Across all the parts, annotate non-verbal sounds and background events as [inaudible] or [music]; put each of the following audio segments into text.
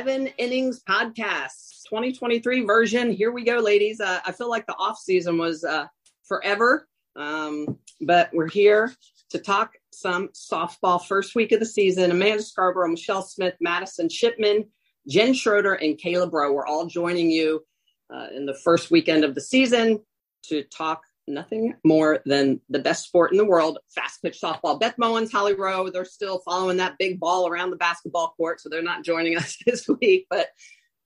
Seven Innings Podcast 2023 version. Here we go, ladies. Uh, I feel like the off season was uh, forever, um, but we're here to talk some softball. First week of the season. Amanda Scarborough, Michelle Smith, Madison Shipman, Jen Schroeder, and Kayla Braud. We're all joining you uh, in the first weekend of the season to talk nothing more than the best sport in the world, fast pitch softball. Beth Mowins, Holly Rowe, they're still following that big ball around the basketball court, so they're not joining us [laughs] this week, but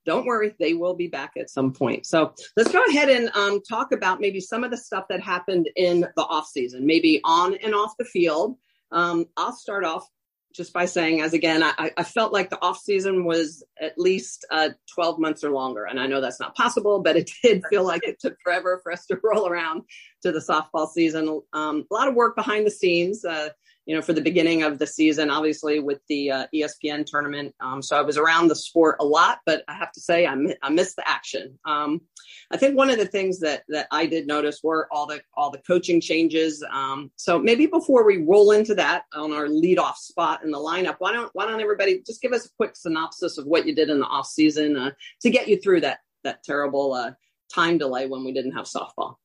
don't worry, they will be back at some point. So let's go ahead and um, talk about maybe some of the stuff that happened in the off season, maybe on and off the field. Um, I'll start off just by saying, as again, I, I felt like the off season was at least uh, 12 months or longer. And I know that's not possible, but it did feel like it took forever for us to [laughs] roll around to the softball season. Um, a lot of work behind the scenes. Uh, you know, for the beginning of the season, obviously with the uh, ESPN tournament. Um, so I was around the sport a lot, but I have to say I, mi- I missed the action. Um, I think one of the things that that I did notice were all the all the coaching changes. Um, so maybe before we roll into that on our leadoff spot in the lineup, why don't why don't everybody just give us a quick synopsis of what you did in the off season uh, to get you through that that terrible uh, time delay when we didn't have softball.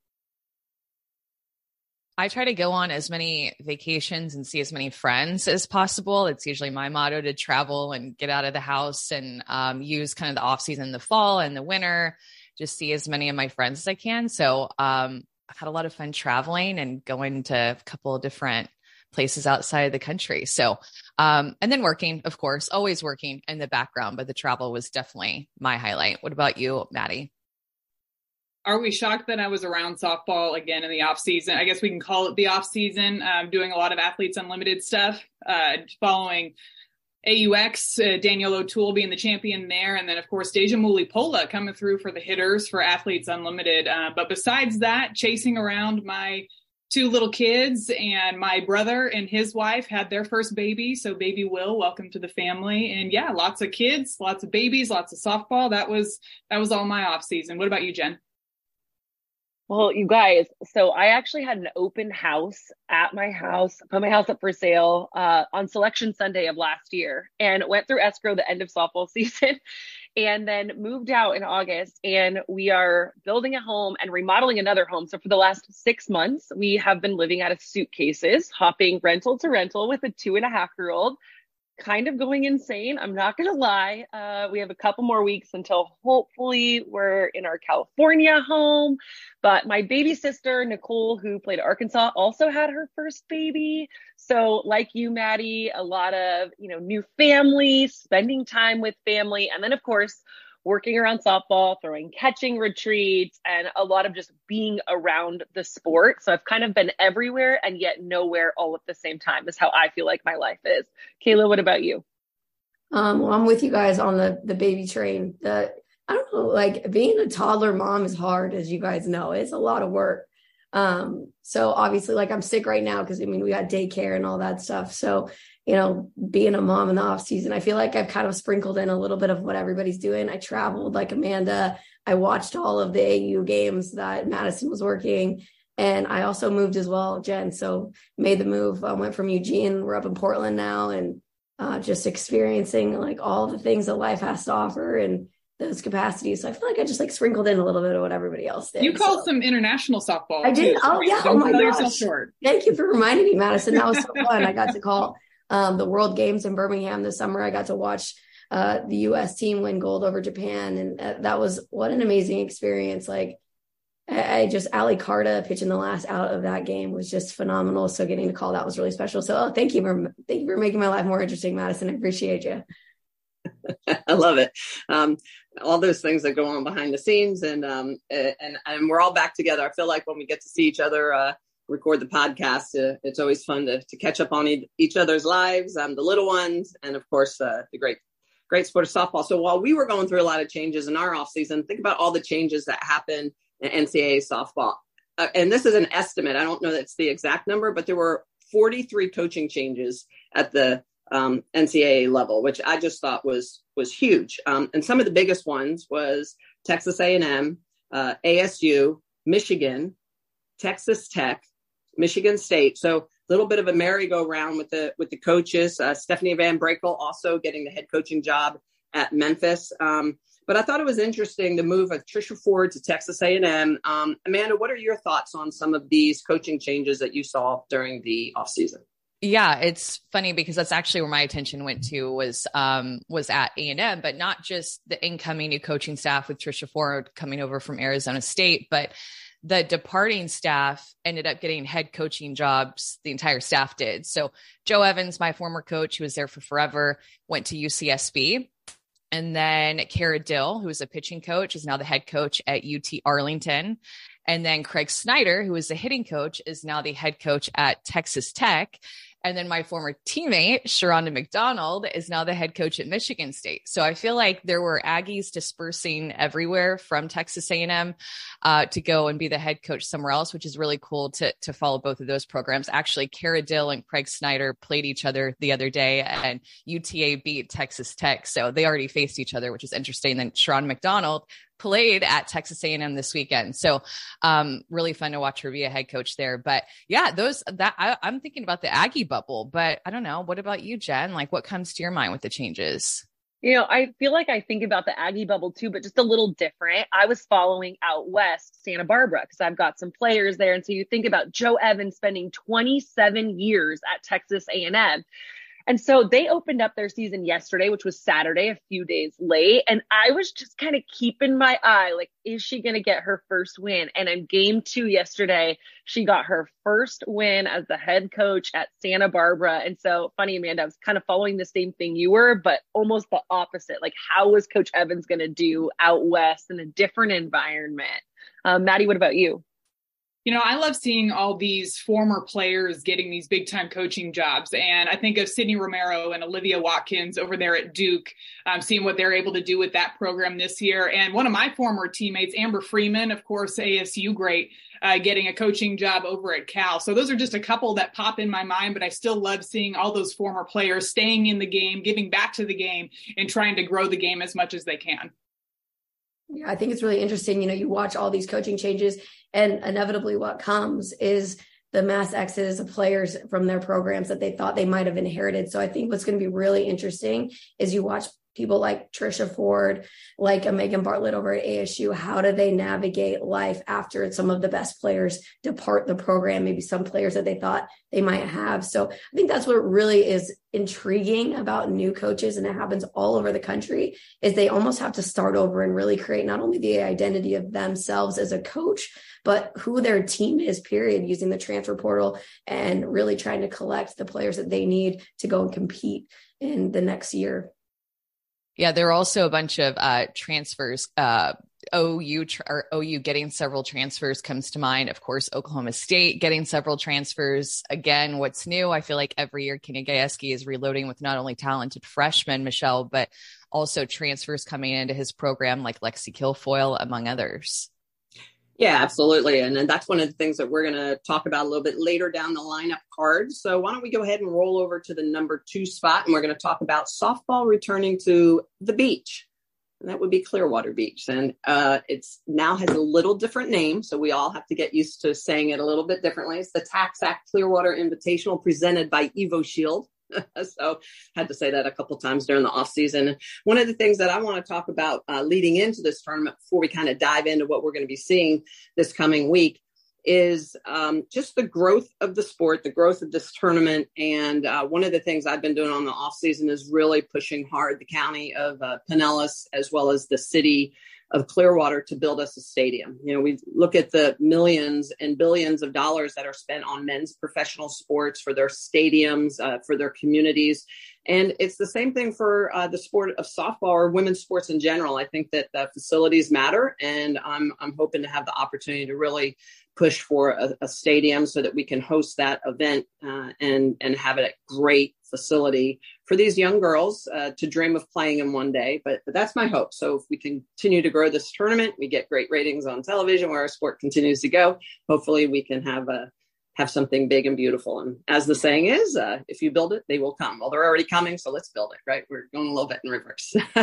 I try to go on as many vacations and see as many friends as possible. It's usually my motto to travel and get out of the house and um, use kind of the off season, the fall and the winter, just see as many of my friends as I can. So um, I've had a lot of fun traveling and going to a couple of different places outside of the country. So, um, and then working, of course, always working in the background, but the travel was definitely my highlight. What about you, Maddie? Are we shocked that I was around softball again in the off season? I guess we can call it the off season. Um, doing a lot of athletes unlimited stuff, uh, following AUX, uh, Danielle O'Toole being the champion there, and then of course Deja Mulipola coming through for the hitters for athletes unlimited. Uh, but besides that, chasing around my two little kids and my brother and his wife had their first baby so baby will welcome to the family and yeah lots of kids lots of babies lots of softball that was that was all my off season what about you jen well, you guys, so I actually had an open house at my house, put my house up for sale uh, on Selection Sunday of last year, and went through escrow the end of softball [laughs] season, and then moved out in August. And we are building a home and remodeling another home. So for the last six months, we have been living out of suitcases, hopping rental to rental with a two and a half year old kind of going insane. I'm not going to lie. Uh, we have a couple more weeks until hopefully we're in our California home. But my baby sister, Nicole, who played Arkansas, also had her first baby. So, like you, Maddie, a lot of, you know, new family, spending time with family. And then, of course, working around softball, throwing catching retreats, and a lot of just being around the sport. So I've kind of been everywhere and yet nowhere all at the same time, is how I feel like my life is. Kayla, what about you? Um, well, I'm with you guys on the the baby train. The I don't know, like being a toddler mom is hard, as you guys know. It's a lot of work. Um, so obviously, like I'm sick right now because I mean we got daycare and all that stuff. So you know, being a mom in the off season, I feel like I've kind of sprinkled in a little bit of what everybody's doing. I traveled like Amanda. I watched all of the AU games that Madison was working. And I also moved as well, Jen. So made the move. I went from Eugene. We're up in Portland now and uh, just experiencing like all the things that life has to offer and those capacities. So I feel like I just like sprinkled in a little bit of what everybody else did. You called so. some international softball. I did. Too, oh yeah. Oh my gosh. Thank you for reminding me, Madison. That was so fun. I got to call um, the World Games in Birmingham this summer. I got to watch uh, the U.S. team win gold over Japan, and uh, that was what an amazing experience. Like I, I just Ally Carda pitching the last out of that game was just phenomenal. So getting to call that was really special. So oh, thank you for thank you for making my life more interesting, Madison. I appreciate you. [laughs] I love it. Um, all those things that go on behind the scenes, and um, and and we're all back together. I feel like when we get to see each other. Uh, record the podcast. Uh, it's always fun to, to catch up on e- each other's lives, um, the little ones, and of course, uh, the great, great sport of softball. So while we were going through a lot of changes in our off season, think about all the changes that happened in NCAA softball. Uh, and this is an estimate. I don't know that's the exact number, but there were 43 coaching changes at the um, NCAA level, which I just thought was was huge. Um, and some of the biggest ones was Texas A&M, uh, ASU, Michigan, Texas Tech, Michigan State. So a little bit of a merry-go-round with the with the coaches. Uh, Stephanie VanBrakle also getting the head coaching job at Memphis. Um, but I thought it was interesting the move of Trisha Ford to Texas A&M. Um, Amanda, what are your thoughts on some of these coaching changes that you saw during the offseason? Yeah, it's funny because that's actually where my attention went to was um was at A&M, but not just the incoming new coaching staff with Trisha Ford coming over from Arizona State, but the departing staff ended up getting head coaching jobs. The entire staff did. So Jo Evans, my former coach, who was there for forever, went to UCSB. And then Kara Dill, who was a pitching coach, is now the head coach at UT Arlington. And then Craig Snider, who was the hitting coach, is now the head coach at Texas Tech. And then my former teammate, Sharonda McDonald, is now the head coach at Michigan State. So I feel like there were Aggies dispersing everywhere from Texas A&M uh, to go and be the head coach somewhere else, which is really cool to to follow both of those programs. Actually, Kara Dill and Craig Snider played each other the other day, and UTA beat Texas Tech, so they already faced each other, which is interesting. Then Sharon McDonald played at Texas A&M this weekend. So, um, really fun to watch her be a head coach there. But yeah, those that I, I'm thinking about the Aggie bubble, but I don't know. What about you, Jen? Like, what comes to your mind with the changes? You know, I feel like I think about the Aggie bubble too, but just a little different. I was following out west Santa Barbara because I've got some players there, and so you think about Jo Evans spending 27 years at Texas A&M. And so they opened up their season yesterday, which was Saturday, a few days late. And I was just kind of keeping my eye like, is she going to get her first win? And in game two yesterday, she got her first win as the head coach at Santa Barbara. And so, funny, Amanda, I was kind of following the same thing you were, but almost the opposite. Like, how was Coach Evans going to do out west in a different environment? Um, Maddie, what about you? You know, I love seeing all these former players getting these big time coaching jobs. And I think of Sydney Romero and Olivia Watkins over there at Duke, um, seeing what they're able to do with that program this year. And one of my former teammates, Amber Freeman, of course, ASU great, uh, getting a coaching job over at Cal. So those are just a couple that pop in my mind, but I still love seeing all those former players staying in the game, giving back to the game, and trying to grow the game as much as they can. Yeah, I think it's really interesting. You know, you watch all these coaching changes, and inevitably, what comes is the mass exodus of players from their programs that they thought they might have inherited. So I think what's going to be really interesting is you watch people like Trisha Ford, like a Megan Bartlett over at ASU, how do they navigate life after some of the best players depart the program? Maybe some players that they thought they might have. So I think that's what really is intriguing about new coaches, and it happens all over the country, is they almost have to start over and really create not only the identity of themselves as a coach, but who their team is, period, using the transfer portal and really trying to collect the players that they need to go and compete in the next year. Yeah, there are also a bunch of uh, transfers. Uh, OU tr- or OU getting several transfers comes to mind. Of course, Oklahoma State getting several transfers. Again, what's new? I feel like every year Kenny is reloading with not only talented freshmen, Michelle, but also transfers coming into his program like Lexi Kilfoyle, among others. Yeah, absolutely. And, and that's one of the things that we're going to talk about a little bit later down the lineup cards. So why don't we go ahead and roll over to the number two spot and we're going to talk about softball returning to the beach. And that would be Clearwater Beach. And uh, it's now has a little different name. So we all have to get used to saying it a little bit differently. It's the TaxAct Clearwater Invitational presented by EvoShield. [laughs] so had to say that a couple times during the off season. One of the things that I want to talk about uh, leading into this tournament before we kind of dive into what we're going to be seeing this coming week is um, just the growth of the sport, the growth of this tournament. And uh, one of the things I've been doing on the off season is really pushing hard the county of uh, Pinellas as well as the city of Clearwater to build us a stadium. You know, we look at the millions and billions of dollars that are spent on men's professional sports for their stadiums, uh, for their communities. And it's the same thing for uh, the sport of softball or women's sports in general. I think that the facilities matter, and I'm I'm hoping to have the opportunity to really push for a, a stadium so that we can host that event uh, and and have it at great facility for these young girls uh, to dream of playing in one day. But, but that's my hope. So if we continue to grow this tournament, we get great ratings on television where our sport continues to go. Hopefully, we can have a have something big and beautiful. And as the saying is, uh, if you build it, they will come. Well, they're already coming, so let's build it, right? We're going a little bit in reverse. [laughs]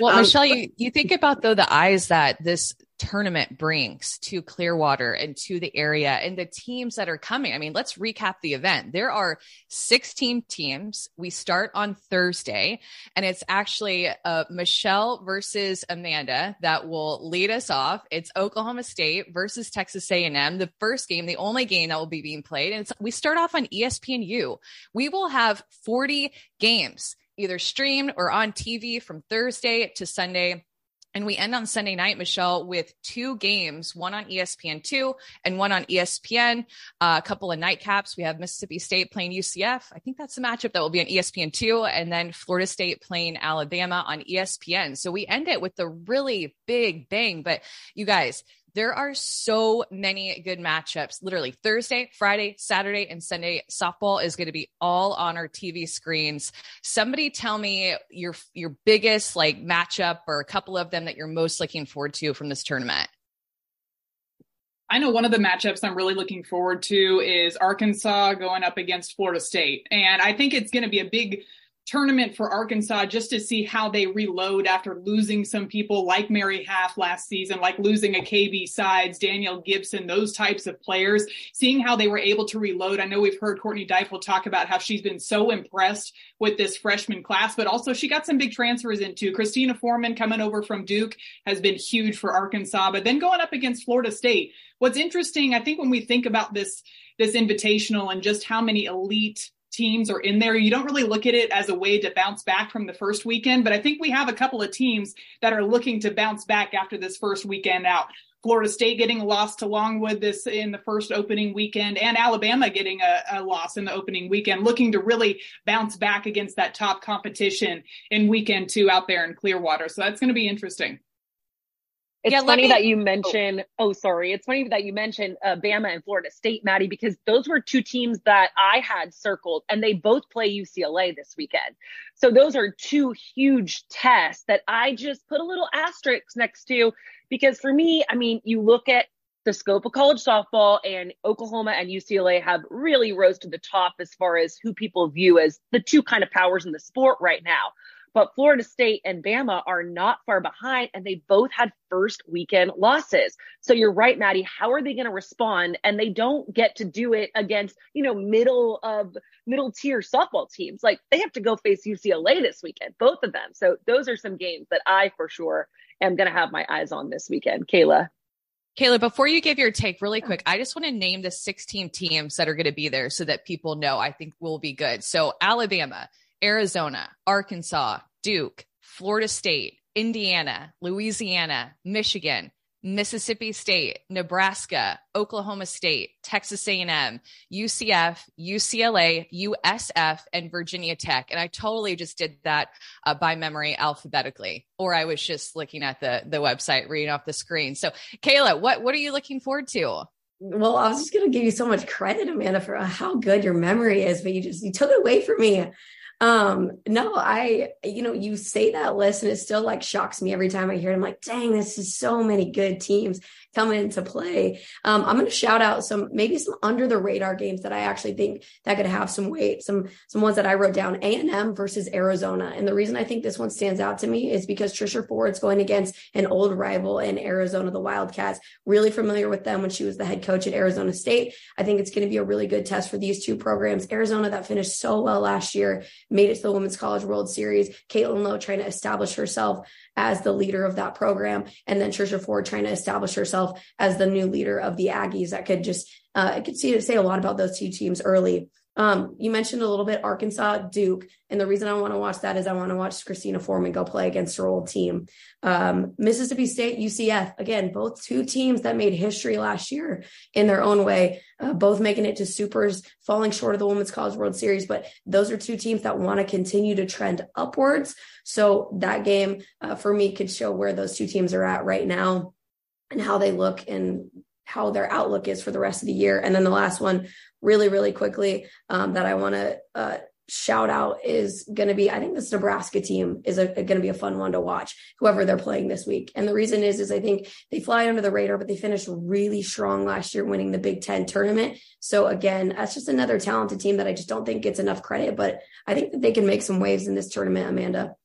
well, um, Michelle, you, you think about though the eyes that this tournament brings to Clearwater and to the area and the teams that are coming. I mean, let's recap the event. There are 16 teams. We start on Thursday, and it's actually uh, Michelle versus Amanda that will lead us off. It's Oklahoma State versus Texas A&M. The first game, the only game that will be being played, and we start off on ESPNU. We will have 40 games either streamed or on TV from Thursday to Sunday. And we end on Sunday night, Michelle, with two games, one on ESPN2 and one on ESPN. Uh, a couple of nightcaps. We have Mississippi State playing UCF. I think that's the matchup that will be on ESPN2. And then Florida State playing Alabama on ESPN. So we end it with the really big bang. But you guys, there are so many good matchups. Literally Thursday, Friday, Saturday, and Sunday. Softball is going to be all on our TV screens. Somebody tell me your your biggest like matchup or a couple of them that you're most looking forward to from this tournament. I know one of the matchups I'm really looking forward to is Arkansas going up against Florida State. And I think it's going to be a big tournament for Arkansas just to see how they reload after losing some people like Mary Haff last season, like losing a KB Sides, Danielle Gibson, those types of players, seeing how they were able to reload. I know we've heard Courtney Deifel talk about how she's been so impressed with this freshman class, but also she got some big transfers into. Christina Foreman coming over from Duke has been huge for Arkansas, but then going up against Florida State. What's interesting, I think when we think about this, this invitational and just how many elite teams are in there. You don't really look at it as a way to bounce back from the first weekend, but I think we have a couple of teams that are looking to bounce back after this first weekend out. Florida State getting a loss to Longwood this in the first opening weekend, and Alabama getting a, a, loss in the opening weekend, looking to really bounce back against that top competition in weekend two out there in Clearwater. So that's going to be interesting. It's yeah, funny me, that you mention. Oh. oh. sorry. It's funny that you mentioned uh, Bama and Florida State, Maddie, because those were two teams that I had circled, and they both play UCLA this weekend. So those are two huge tests that I just put a little asterisk next to, because for me, I mean, you look at the scope of college softball, and Oklahoma and UCLA have really rose to the top as far as who people view as the two kind of powers in the sport right now. But Florida State and Bama are not far behind, and they both had first weekend losses. So you're right, Maddie. How are they going to respond? And they don't get to do it against, you know, middle of middle tier softball teams. Like they have to go face UCLA this weekend, both of them. So those are some games that I for sure am going to have my eyes on this weekend. Kayla. Kayla, before you give your take really quick, I just want to name the 16 teams that are going to be there so that people know I think will be good. So Alabama, Arizona, Arkansas, Duke, Florida State, Indiana, Louisiana, Michigan, Mississippi State, Nebraska, Oklahoma State, Texas A&M, UCF, UCLA, USF, and Virginia Tech. And I totally just did that uh, by memory alphabetically, or I was just looking at the the website, reading off the screen. So, Kayla, what what are you looking forward to? Well, I was just going to give you so much credit, Amanda, for how good your memory is, but you just you took it away from me. Um, no, I, you know, you say that list and it still like shocks me every time I hear it. I'm like, dang, this is so many good teams coming into play. Um, I'm going to shout out some maybe some under the radar games that I actually think that could have some weight. Some some ones that I wrote down: A and M versus Arizona. And the reason I think this one stands out to me is because Trisha Ford's going against an old rival in Arizona, the Wildcats. Really familiar with them when she was the head coach at Arizona State. I think it's going to be a really good test for these two programs. Arizona that finished so well last year, made it to the Women's College World Series. Caitlin Lowe trying to establish herself as the leader of that program. And then Trisha Ford trying to establish herself as the new leader of the Aggies. That could just, uh, I could see say a lot about those two teams early. Um, you mentioned a little bit Arkansas, Duke, and the reason I want to watch that is I want to watch Christina Foreman go play against her old team. Um, Mississippi State, UCF, again, both two teams that made history last year in their own way, uh, both making it to supers, falling short of the Women's College World Series, but those are two teams that want to continue to trend upwards. So that game uh, for me could show where those two teams are at right now and how they look and how their outlook is for the rest of the year. And then the last one, really, really quickly, um, that I want to uh, shout out is going to be I think this Nebraska team is going to be a fun one to watch whoever they're playing this week. And the reason is is I think they fly under the radar but they finished really strong last year winning the Big 10 tournament. So again, that's just another talented team that I just don't think gets enough credit, but I think that they can make some waves in this tournament, Amanda.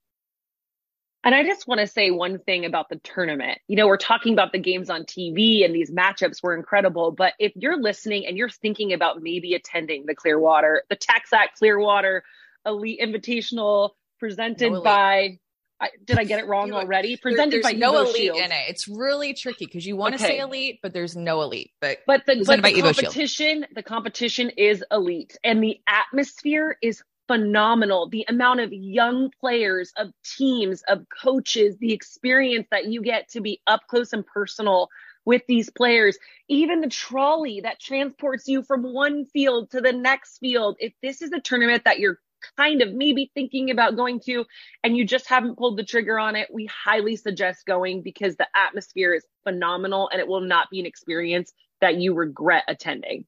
And I just want to say one thing about the tournament. You know, we're talking about the games on TV and these matchups were incredible. But if you're listening and you're thinking about maybe attending the Clearwater, the TaxAct Clearwater Elite Invitational presented no by I, did I get it [laughs] wrong already? Presented by no Evo elite Shield. in it. It's really tricky because you want to okay. say elite, but there's no elite. But but the, but the competition, the competition is elite, and the atmosphere is phenomenal. The amount of young players, of teams, of coaches, the experience that you get to be up close and personal with these players, even the trolley that transports you from one field to the next field. If this is a tournament that you're kind of maybe thinking about going to and you just haven't pulled the trigger on it, we highly suggest going because the atmosphere is phenomenal and it will not be an experience that you regret attending.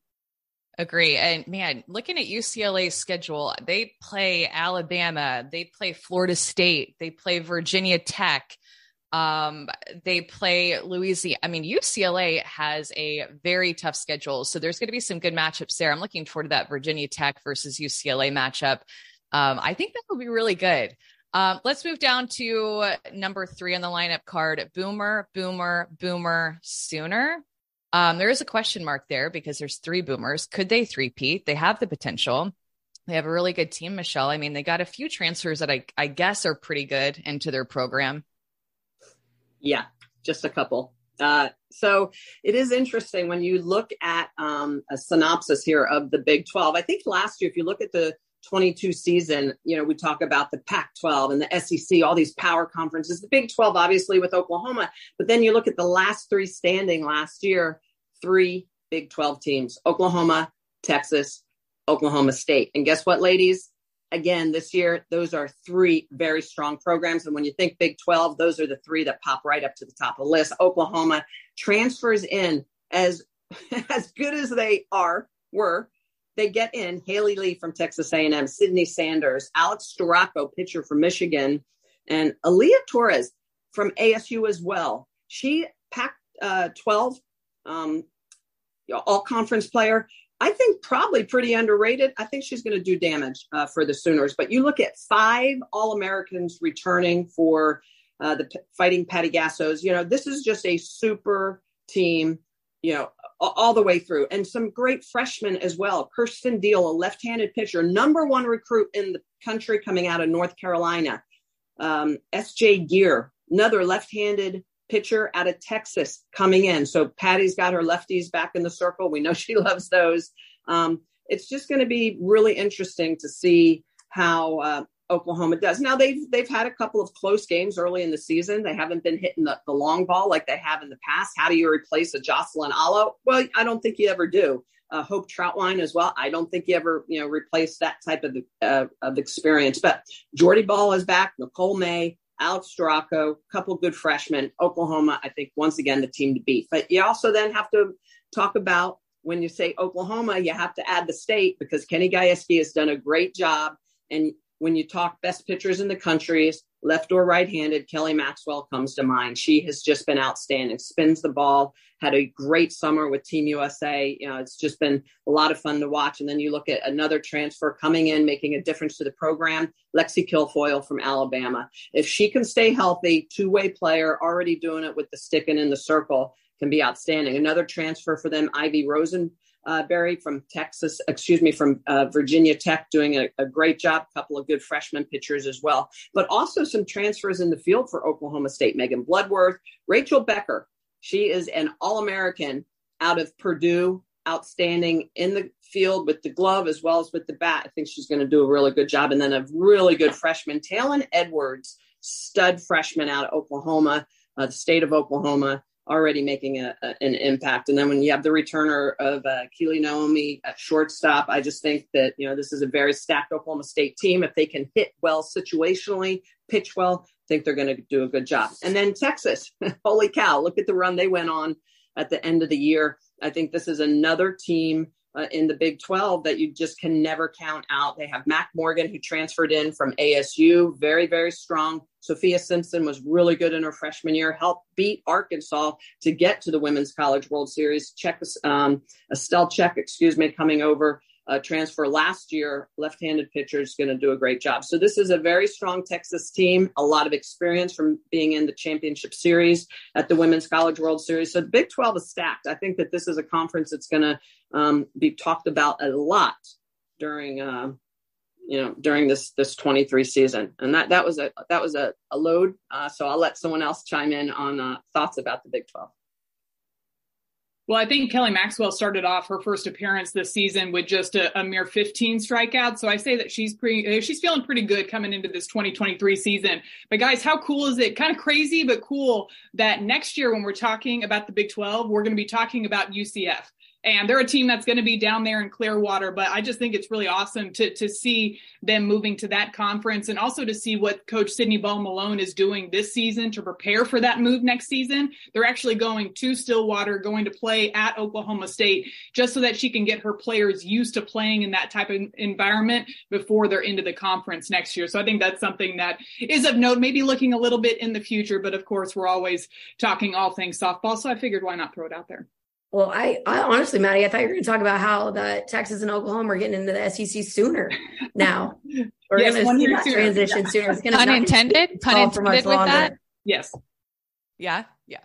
Agree. And man, looking at UCLA's schedule, they play Alabama, they play Florida State, they play Virginia Tech. Um, they play Louisiana. I mean, UCLA has a very tough schedule. So there's going to be some good matchups there. I'm looking forward to that Virginia Tech versus UCLA matchup. Um, I think that will be really good. Um, let's move down to number three on the lineup card Boomer, Boomer, Boomer, Sooner. Um, there is a question mark there because there's three Boomers. Could they three-peat? They have the potential. They have a really good team, Michelle. I mean, they got a few transfers that I, I guess are pretty good into their program. Yeah, just a couple. Uh, so it is interesting when you look at um, a synopsis here of the Big 12. I think last year, if you look at the 22 season, you know, we talk about the Pac 12 and the SEC, all these power conferences, the Big 12, obviously, with Oklahoma. But then you look at the last three standing last year, three Big 12 teams Oklahoma, Texas, Oklahoma State. And guess what, ladies? again, this year, those are three very strong programs. And when you think Big 12, those are the three that pop right up to the top of the list. Oklahoma transfers in as [laughs] as good as they are, were, they get in Haley Lee from Texas A&M, Sydney Sanders, Alex Storako, pitcher from Michigan, and Aaliyah Torres from ASU as well. She packed uh, 12 um, all conference player. I think probably pretty underrated. I think she's going to do damage uh, for the Sooners. But you look at five All Americans returning for uh, the p- Fighting Patty Gassos. You know, this is just a super team. You know, all, the way through, and some great freshmen as well. Kierston Deal, a left-handed pitcher, number one recruit in the country coming out of North Carolina. Um, S.J. Gear, another left-handed pitcher out of Texas coming in. So Patty's got her lefties back in the circle. We know [laughs] she loves those. Um, it's just going to be really interesting to see how uh, Oklahoma does. Now they've they've had a couple of close games early in the season. They haven't been hitting the, the long ball like they have in the past. How do you replace a Jocelyn Alo? Well, I don't think you ever do. Uh, Hope Trautwein as well. I don't think you ever you know replace that type of uh, of experience. But Jordy Bahl is back. Nicole May, Alex Storako, a couple good freshmen. Oklahoma, I think, once again, the team to beat. But you also then have to talk about when you say Oklahoma, you have to add the state because Kenny Gajewski has done a great job. And when you talk best pitchers in the countries, left or right handed, Kelly Maxwell comes to mind. She has just been outstanding, spins the ball, had a great summer with Team USA. You know, it's just been a lot of fun to watch. And then you look at another transfer coming in, making a difference to the program, Lexi Kilfoyle from Alabama. If she can stay healthy, two way player, already doing it with the stick and in the circle, can be outstanding. Another transfer for them, Ivy Rosen uh, Barry from Texas, excuse me, from uh, Virginia Tech, doing a, a, great job. A couple of good freshman pitchers as well, but also some transfers in the field for Oklahoma State. Megan Bloodworth, Rachel Becker. She is an All American out of Purdue, outstanding in the field with the glove as well as with the bat. I think she's going to do a really good job. And then a really good freshman, Taylon Edwards, stud freshman out of Oklahoma, uh, the state of Oklahoma already making a, a, an impact. And then when you have the returner of uh, Keely Naomi at shortstop, I just think that, you know, this is a very stacked Oklahoma State team. If they can hit well situationally, pitch well, I think they're going to do a good job. And then Texas, [laughs] holy cow, look at the run they went on at the end of the year. I think this is another team uh, in the Big 12 that you just can never count out. They have Mac Morgan, who transferred in from ASU, very, very strong. Sophia Simpson was really good in her freshman year, helped beat Arkansas to get to the Women's College World Series. Check, um, Estelle Czech, excuse me, coming over uh, transfer last year, left-handed pitcher, is going to do a great job. So this is a very strong Texas team, a lot of experience from being in the championship series at the Women's College World Series. So the Big 12 is stacked. I think that this is a conference that's going to um, be talked about a lot during. Uh, you know during this this 23 season and that that was a that was a, a load uh, so i'll let someone else chime in on uh, thoughts about the big 12 well, I think Kelly Maxwell started off her first appearance this season with just a, a, mere 15 strikeouts. So I say that she's pretty, uh, she's feeling pretty good coming into this 2023 season. But guys, how cool is it? Kind of crazy, but cool that next year when we're talking about the Big 12, we're going to be talking about UCF and they're a team that's going to be down there in Clearwater. But I just think it's really awesome to to see them moving to that conference, and also to see what Coach Cindy Ball Malone is doing this season to prepare for that move next season. They're actually going to Stillwater, going to play at Oklahoma State, just so that she can get her players used to playing in that type of environment before they're into the conference next year. So I think that's something that is of note. Maybe looking a little bit in the future, but of course we're always talking all things softball. So I figured why not throw it out there. Well, I, I honestly, Maddie, I thought you were going to talk about how the Texas and Oklahoma are getting into the SEC sooner now. [laughs] We're yes, going to see that sooner. transition yeah. sooner. It's going to pun intended. Pun intended with longer. that. Yes. Yeah. Yeah.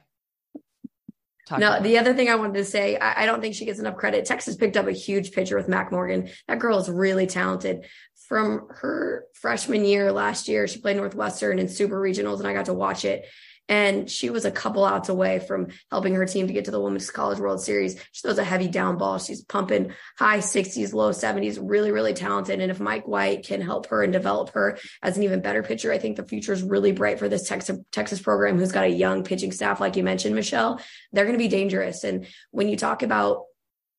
Talk no, the other thing I wanted to say, I, I, don't think she gets enough credit. Texas picked up a huge pitcher with Mac Morgan. That girl is really talented. From her freshman year last year, she played Northwestern in super regionals, and I got to watch it. And she was a couple outs away from helping her team to get to the Women's College World Series. She throws a heavy down ball. She's pumping high 60s, low 70s, really, really talented. And if Mike White can help her and develop her as an even better pitcher, I think the future is really bright for this Texas, Texas program who's got a young pitching staff, like you mentioned, Michelle. They're going to be dangerous. And when you talk about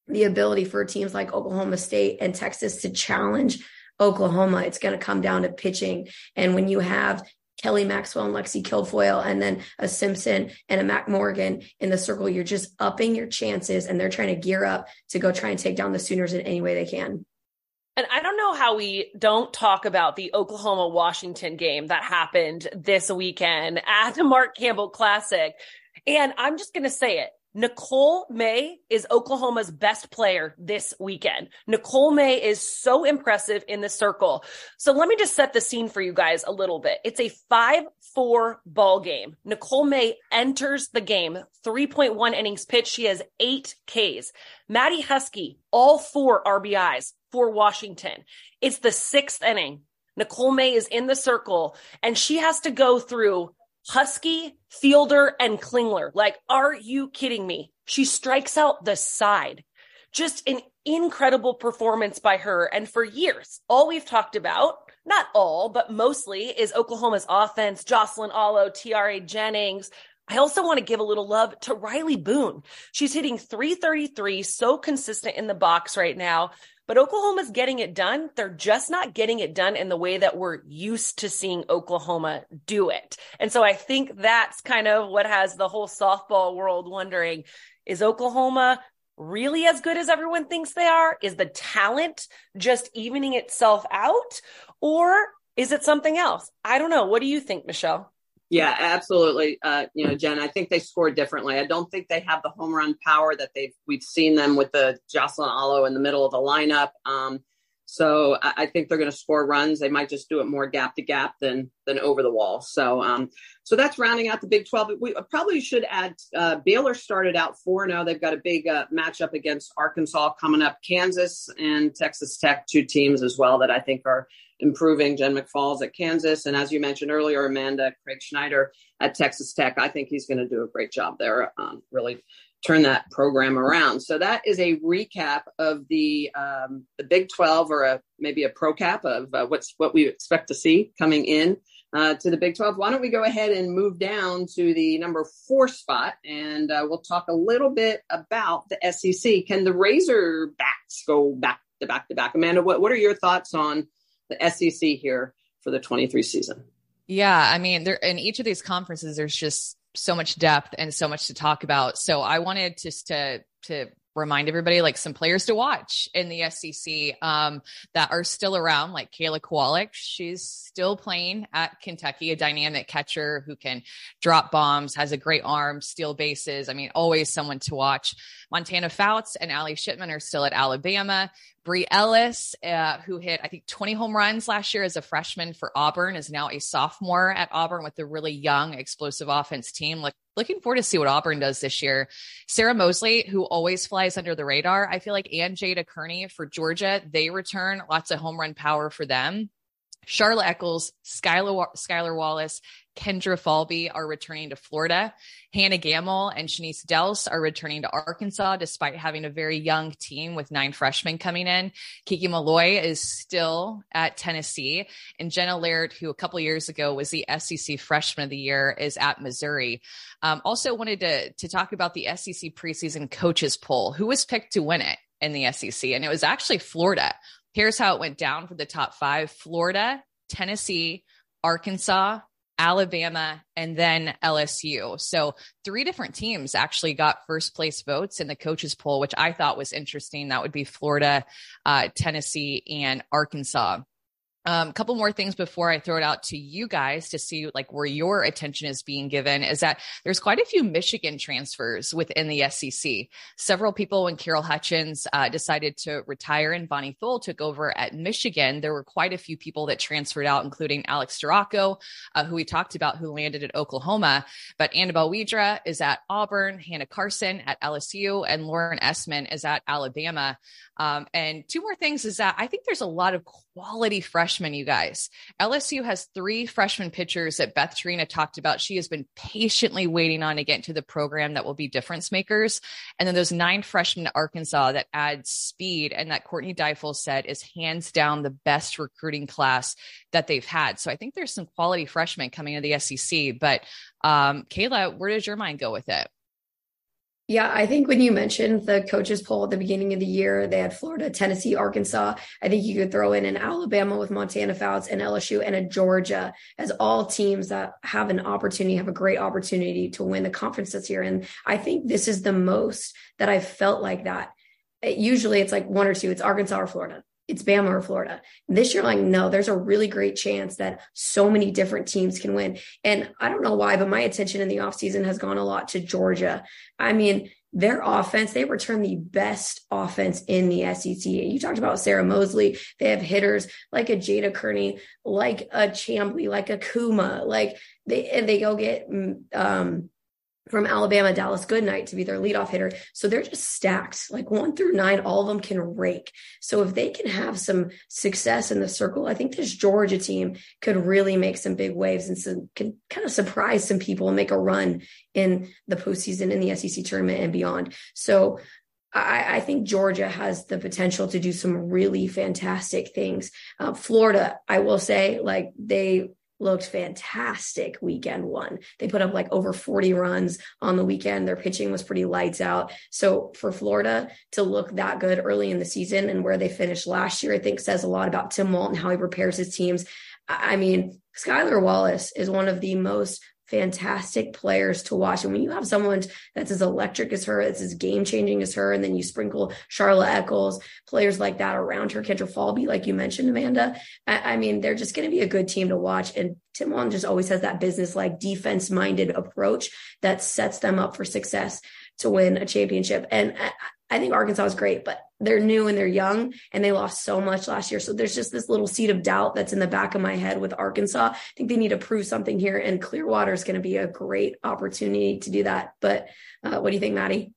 the ability for teams like Oklahoma State and Texas to challenge Oklahoma, it's going to come down to pitching. And when you have Kelly Maxwell and Lexi Kilfoyle, and then a Simpson and a Mac Morgan in the circle, you're just upping your chances and they're trying to gear up to go try and take down the Sooners in any way they can. And I don't know how we don't talk about the Oklahoma Washington game that happened this weekend at the Mark Campbell Classic. And I'm just going to say it. Nicole May is Oklahoma's best player this weekend. Nicole May is so impressive in the circle. So let me just set the scene for you guys a little bit. It's a 5-4 ball game. Nicole May enters the game, 3.1 innings pitched. She has eight Ks. Maddie Husky, all four RBIs for Washington. It's the sixth inning. Nicole May is in the circle and she has to go through Husky, Fielder, and Klingler. Like, are you kidding me? She strikes out the side. Just an incredible performance by her. And for years, all we've talked about, not all, but mostly, is Oklahoma's offense, Jocelyn Alo, Tiare Jennings. I also want to give a little love to Riley Boone. She's hitting 333, so consistent in the box right now. But Oklahoma's getting it done. They're just not getting it done in the way that we're used to seeing Oklahoma do it. And so I think that's kind of what has the whole softball world wondering is Oklahoma really as good as everyone thinks they are? Is the talent just evening itself out? Or is it something else? I don't know. What do you think, Michelle? Yeah, absolutely. Uh, you know, Jen, I think they score differently. I don't think they have the home run power that they've we've seen them with the Jocelyn Alo in the middle of the lineup. Um, so I, I, think they're going to score runs. They might just do it more gap to gap than than over the wall. So um, so that's rounding out the Big 12. We probably should add uh, Baylor started out four. Now they've got a big uh, matchup against Arkansas coming up. Kansas and Texas Tech, two teams as well that I think are improving. Jen McFalls at Kansas, and as you mentioned earlier, Amanda Craig Schneider at Texas Tech. I think he's going to do a great job there. Um, really turn that program around. So that is a recap of the um, the Big 12 or a maybe a pro cap of uh, what's what we expect to see coming in uh, to the Big 12. Why don't we go ahead and move down to the number four spot and uh, we'll talk a little bit about the SEC. Can the Razorbacks go back to back to back? Amanda, what, what are your thoughts on the SEC here for the 23 season? Yeah, I mean, there in each of these conferences, there's just so much depth and so much to talk about. So I wanted just to to remind everybody like some players to watch in the SEC um, that are still around, like Kayla Kowalik. She's still playing at Kentucky, a dynamic catcher who can drop bombs, has a great arm, steal bases. I mean, always someone to watch. Montana Fouts and Ally Shipman are still at Alabama. Bri Ellis, uh, who hit, I think, 20 home runs last year as a freshman for Auburn, is now a sophomore at Auburn with a really young, explosive offense team. Like, looking forward to see what Auburn does this year. Sarah Mosley, who always flies under the radar, I feel like, and Jada Kearney for Georgia, they return lots of home run power for them. Charlotte Eccles, Skylar, Skylar Wallace, Kendra Falby are returning to Florida. Hannah Gammill and Shanice Dels are returning to Arkansas despite having a very young team with nine freshmen coming in. Kiki Milloy is still at Tennessee. And Jenna Laird, who a couple years ago was the SEC Freshman of the Year, is at Missouri. Um, also wanted to, to talk about the SEC preseason coaches poll. Who was picked to win it in the SEC? And it was actually Florida. Here's how it went down for the top five Florida, Tennessee, Arkansas, Alabama, and then LSU. So three different teams actually got first place votes in the coaches poll, which I thought was interesting. That would be Florida, uh, Tennessee, and Arkansas. A um, couple more things before I throw it out to you guys to see like where your attention is being given is that there's quite a few Michigan transfers within the SEC. Several people, when Carol Hutchins uh, decided to retire and Bonnie Tholl took over at Michigan, there were quite a few people that transferred out, including Alex Storako, uh, who we talked about, who landed at Oklahoma. But Annabelle Widra is at Auburn, Hannah Carson at LSU, and Lauren Essman is at Alabama. Um, and two more things is that I think there's a lot of quality freshmen, you guys. LSU has three freshman pitchers that Beth Torina talked about. She has been patiently waiting on to get into the program that will be difference makers. And then those nine freshmen at Arkansas that add speed and that Courtney Deifel said is hands down the best recruiting class that they've had. So I think there's some quality freshmen coming to the SEC. But um, Kayla, where does your mind go with it? Yeah, I think when you mentioned the coaches poll at the beginning of the year, they had Florida, Tennessee, Arkansas. I think you could throw in an Alabama with Montana Fouts and LSU and a Georgia as all teams that have an opportunity, have a great opportunity to win the conference this year. And I think this is the most that I've felt like that. It, usually it's like one or two, it's Arkansas or Florida it's Bama or Florida. This year, like, no, there's a really great chance that so many different teams can win. And I don't know why, but my attention in the offseason has gone a lot to Georgia. I mean, their offense, they return the best offense in the SEC. You talked about Sarah Mosley. They have hitters like a Jada Kearney, like a Chamblee, like a Kuma, like they, they go get, mm, um, from Alabama, Dallas Goodnight to be their leadoff hitter. So they're just stacked, like one through nine, all of them can rake. So if they can have some success in the circle, I think this Georgia team could really make some big waves and some, can kind of surprise some people and make a run in the postseason in the SEC tournament and beyond. So I, I, think Georgia has the potential to do some really fantastic things. Uh, Florida, I will say, like they looked fantastic weekend one. They put up like over 40 runs on the weekend. Their pitching was pretty lights out. So for Florida to look that good early in the season and where they finished last year, I think says a lot about Tim Walton, how he prepares his teams. I mean, Skylar Wallace is one of the most fantastic players to watch. And when you have someone that's as electric as her, that's as game changing as her, and then you sprinkle Charlotte Eccles, players like that around her, Kendra Falby, like you mentioned, Amanda, I, I mean, they're just going to be a good team to watch. And Tim Walton just always has that business like defense minded approach that sets them up for success to win a championship. And I, think Arkansas is great, but they're new and they're young and they lost so much last year. So there's just this little seed of doubt that's in the back of my head with Arkansas. I think they need to prove something here and Clearwater is going to be a great opportunity to do that. But uh, what do you think, Maddie?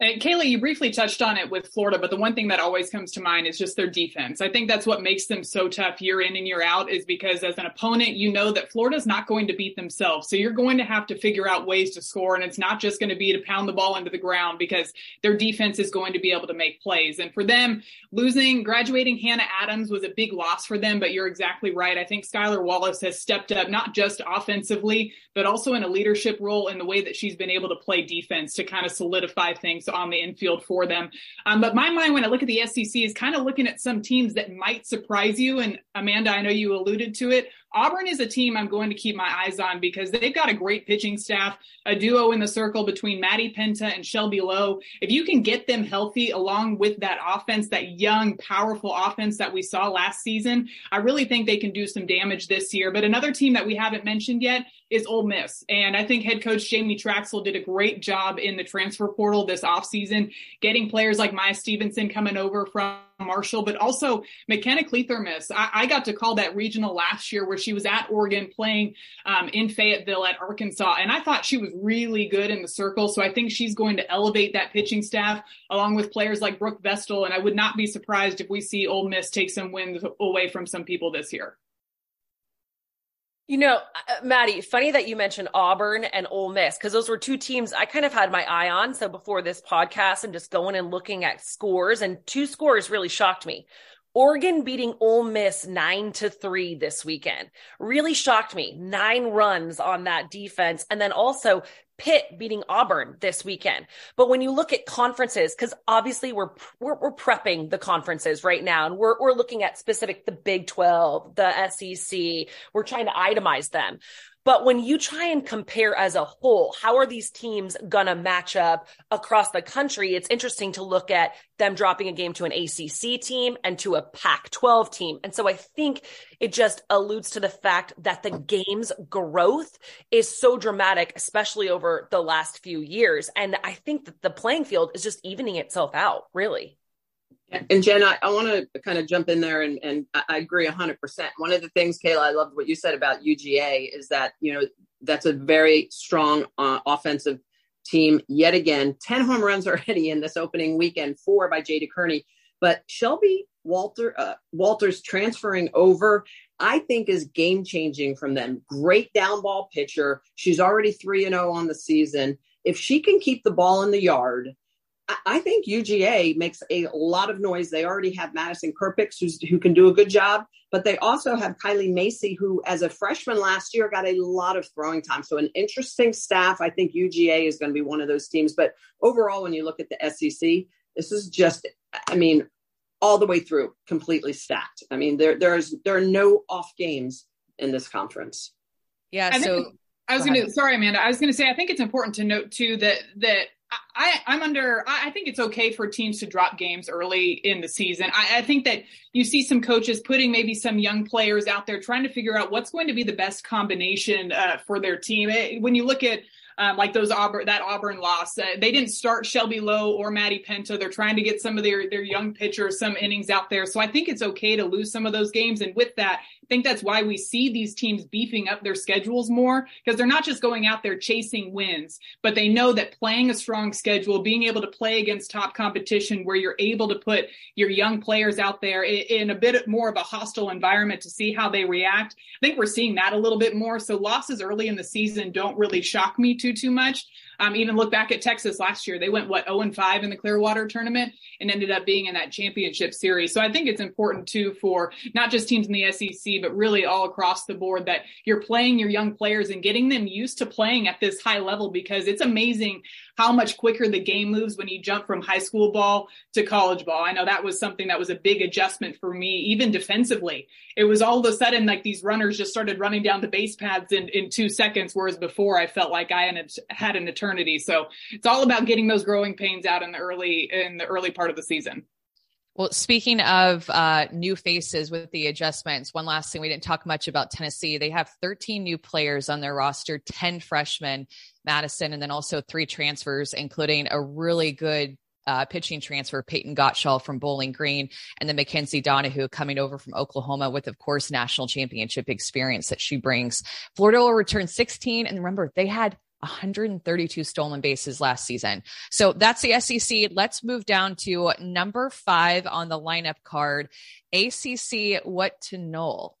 And Kayla, you briefly touched on it with Florida, but the one thing that always comes to mind is just their defense. I think that's what makes them so tough year in and year out is because as an opponent, you know that Florida's not going to beat themselves. So you're going to have to figure out ways to score. And it's not just going to be to pound the ball into the ground because their defense is going to be able to make plays. And for them, losing, graduating Hannah Adams was a big loss for them, but you're exactly right. I think Skylar Wallace has stepped up, not just offensively, but also in a leadership role in the way that she's been able to play defense to kind of solidify things on the infield for them. Um, but my mind, when I look at the SEC, is kind of looking at some teams that might surprise you. And Amanda, I know you alluded to it. Auburn is a team I'm going to keep my eyes on because they've got a great pitching staff, a duo in the circle between Maddie Penta and Shelby Lowe. If you can get them healthy along with that offense, that young, powerful offense that we saw last season, I really think they can do some damage this year. But another team that we haven't mentioned yet is Ole Miss. And I think head coach Jamie Trachsel did a great job in the transfer portal this offseason, getting players like Maya Stevenson coming over from Marshall, but also McKenna Kliethermes. I, I, got to call that regional last year where she was at Oregon playing um, in Fayetteville at Arkansas. And I thought she was really good in the circle. So I think she's going to elevate that pitching staff along with players like Brooke Vestal. And I would not be surprised if we see Ole Miss take some wins away from some people this year. You know, uh, Maddie, funny that you mentioned Auburn and Ole Miss because those were two teams I kind of had my eye on. So before this podcast, I'm just going and looking at scores, and two scores really shocked me. Oregon beating Ole Miss nine to three this weekend really shocked me. Nine runs on that defense. And then also Pitt beating Auburn this weekend. But when you look at conferences, because obviously we're, we're, we're prepping the conferences right now, and we're we're looking at specific the Big Twelve, the SEC. We're trying to itemize them. But when you try and compare as a whole, how are these teams going to match up across the country? It's interesting to look at them dropping a game to an ACC team and to a Pac 12 team. And so I think it just alludes to the fact that the game's growth is so dramatic, especially over the last few years. And I think that the playing field is just evening itself out, really. And Jen, I, I want to kind of jump in there and, and I agree 100%. One of the things, Kayla, I loved what you said about UGA is that, you know, that's a very strong uh, offensive team yet again. 10 home runs [laughs] already in this opening weekend, four by Jada Kearney. But Shelby Walter uh, Walters transferring over, I think, is game changing from them. Great down ball pitcher. She's already 3 and 0 on the season. If she can keep the ball in the yard, I think UGA makes a lot of noise. They already have Madison Kerpics, who's, who can do a good job, but they also have Kylie Macy, who, as a freshman last year, got a lot of throwing time. So, an interesting staff. I think UGA is going to be one of those teams. But overall, when you look at the SEC, this is just, I mean, all the way through, completely stacked. I mean, there there's there are no off games in this conference. Yeah. I so I was going to, sorry, Amanda. I was going to say, I think it's important to note too that that I, I'm under. I think it's okay for teams to drop games early in the season. I, I, think that you see some coaches putting maybe some young players out there trying to figure out what's going to be the best combination uh, for their team. When you look at um, like those Auburn that Auburn loss. Uh, they didn't start Shelby Lowe or Maddie Penta. They're trying to get some of their their young pitchers some innings out there. So I think it's okay to lose some of those games. And with that, I think that's why we see these teams beefing up their schedules more because they're not just going out there chasing wins, but they know that playing a strong schedule, being able to play against top competition where you're able to put your young players out there in, a bit more of a hostile environment to see how they react. I think we're seeing that a little bit more. So losses early in the season don't really shock me too too much. Um, even look back at Texas last year; they went what 0 and 5 in the Clearwater tournament and ended up being in that championship series. So I think it's important too for not just teams in the SEC, but really all across the board that you're playing your young players and getting them used to playing at this high level because it's amazing how much quicker the game moves when you jump from high school ball to college ball. I know that was something that was a big adjustment for me, even defensively. It was all of a sudden like these runners just started running down the base paths in, in two seconds, whereas before I felt like I had an So it's all about getting those growing pains out in the early in the early part of the season. Well, speaking of uh, new faces with the adjustments, one last thing we didn't talk much about Tennessee. They have 13 new players on their roster, 10 freshmen, Madison, and then also three transfers, including a really good uh, pitching transfer, Payton Gottshall from Bowling Green, and then Mackenzie Donahue coming over from Oklahoma with, of course, national championship experience that she brings. Florida will return 16. And remember, they had 132 stolen bases last season. So that's the SEC. Let's move down to number five on the lineup card. ACC, what to know?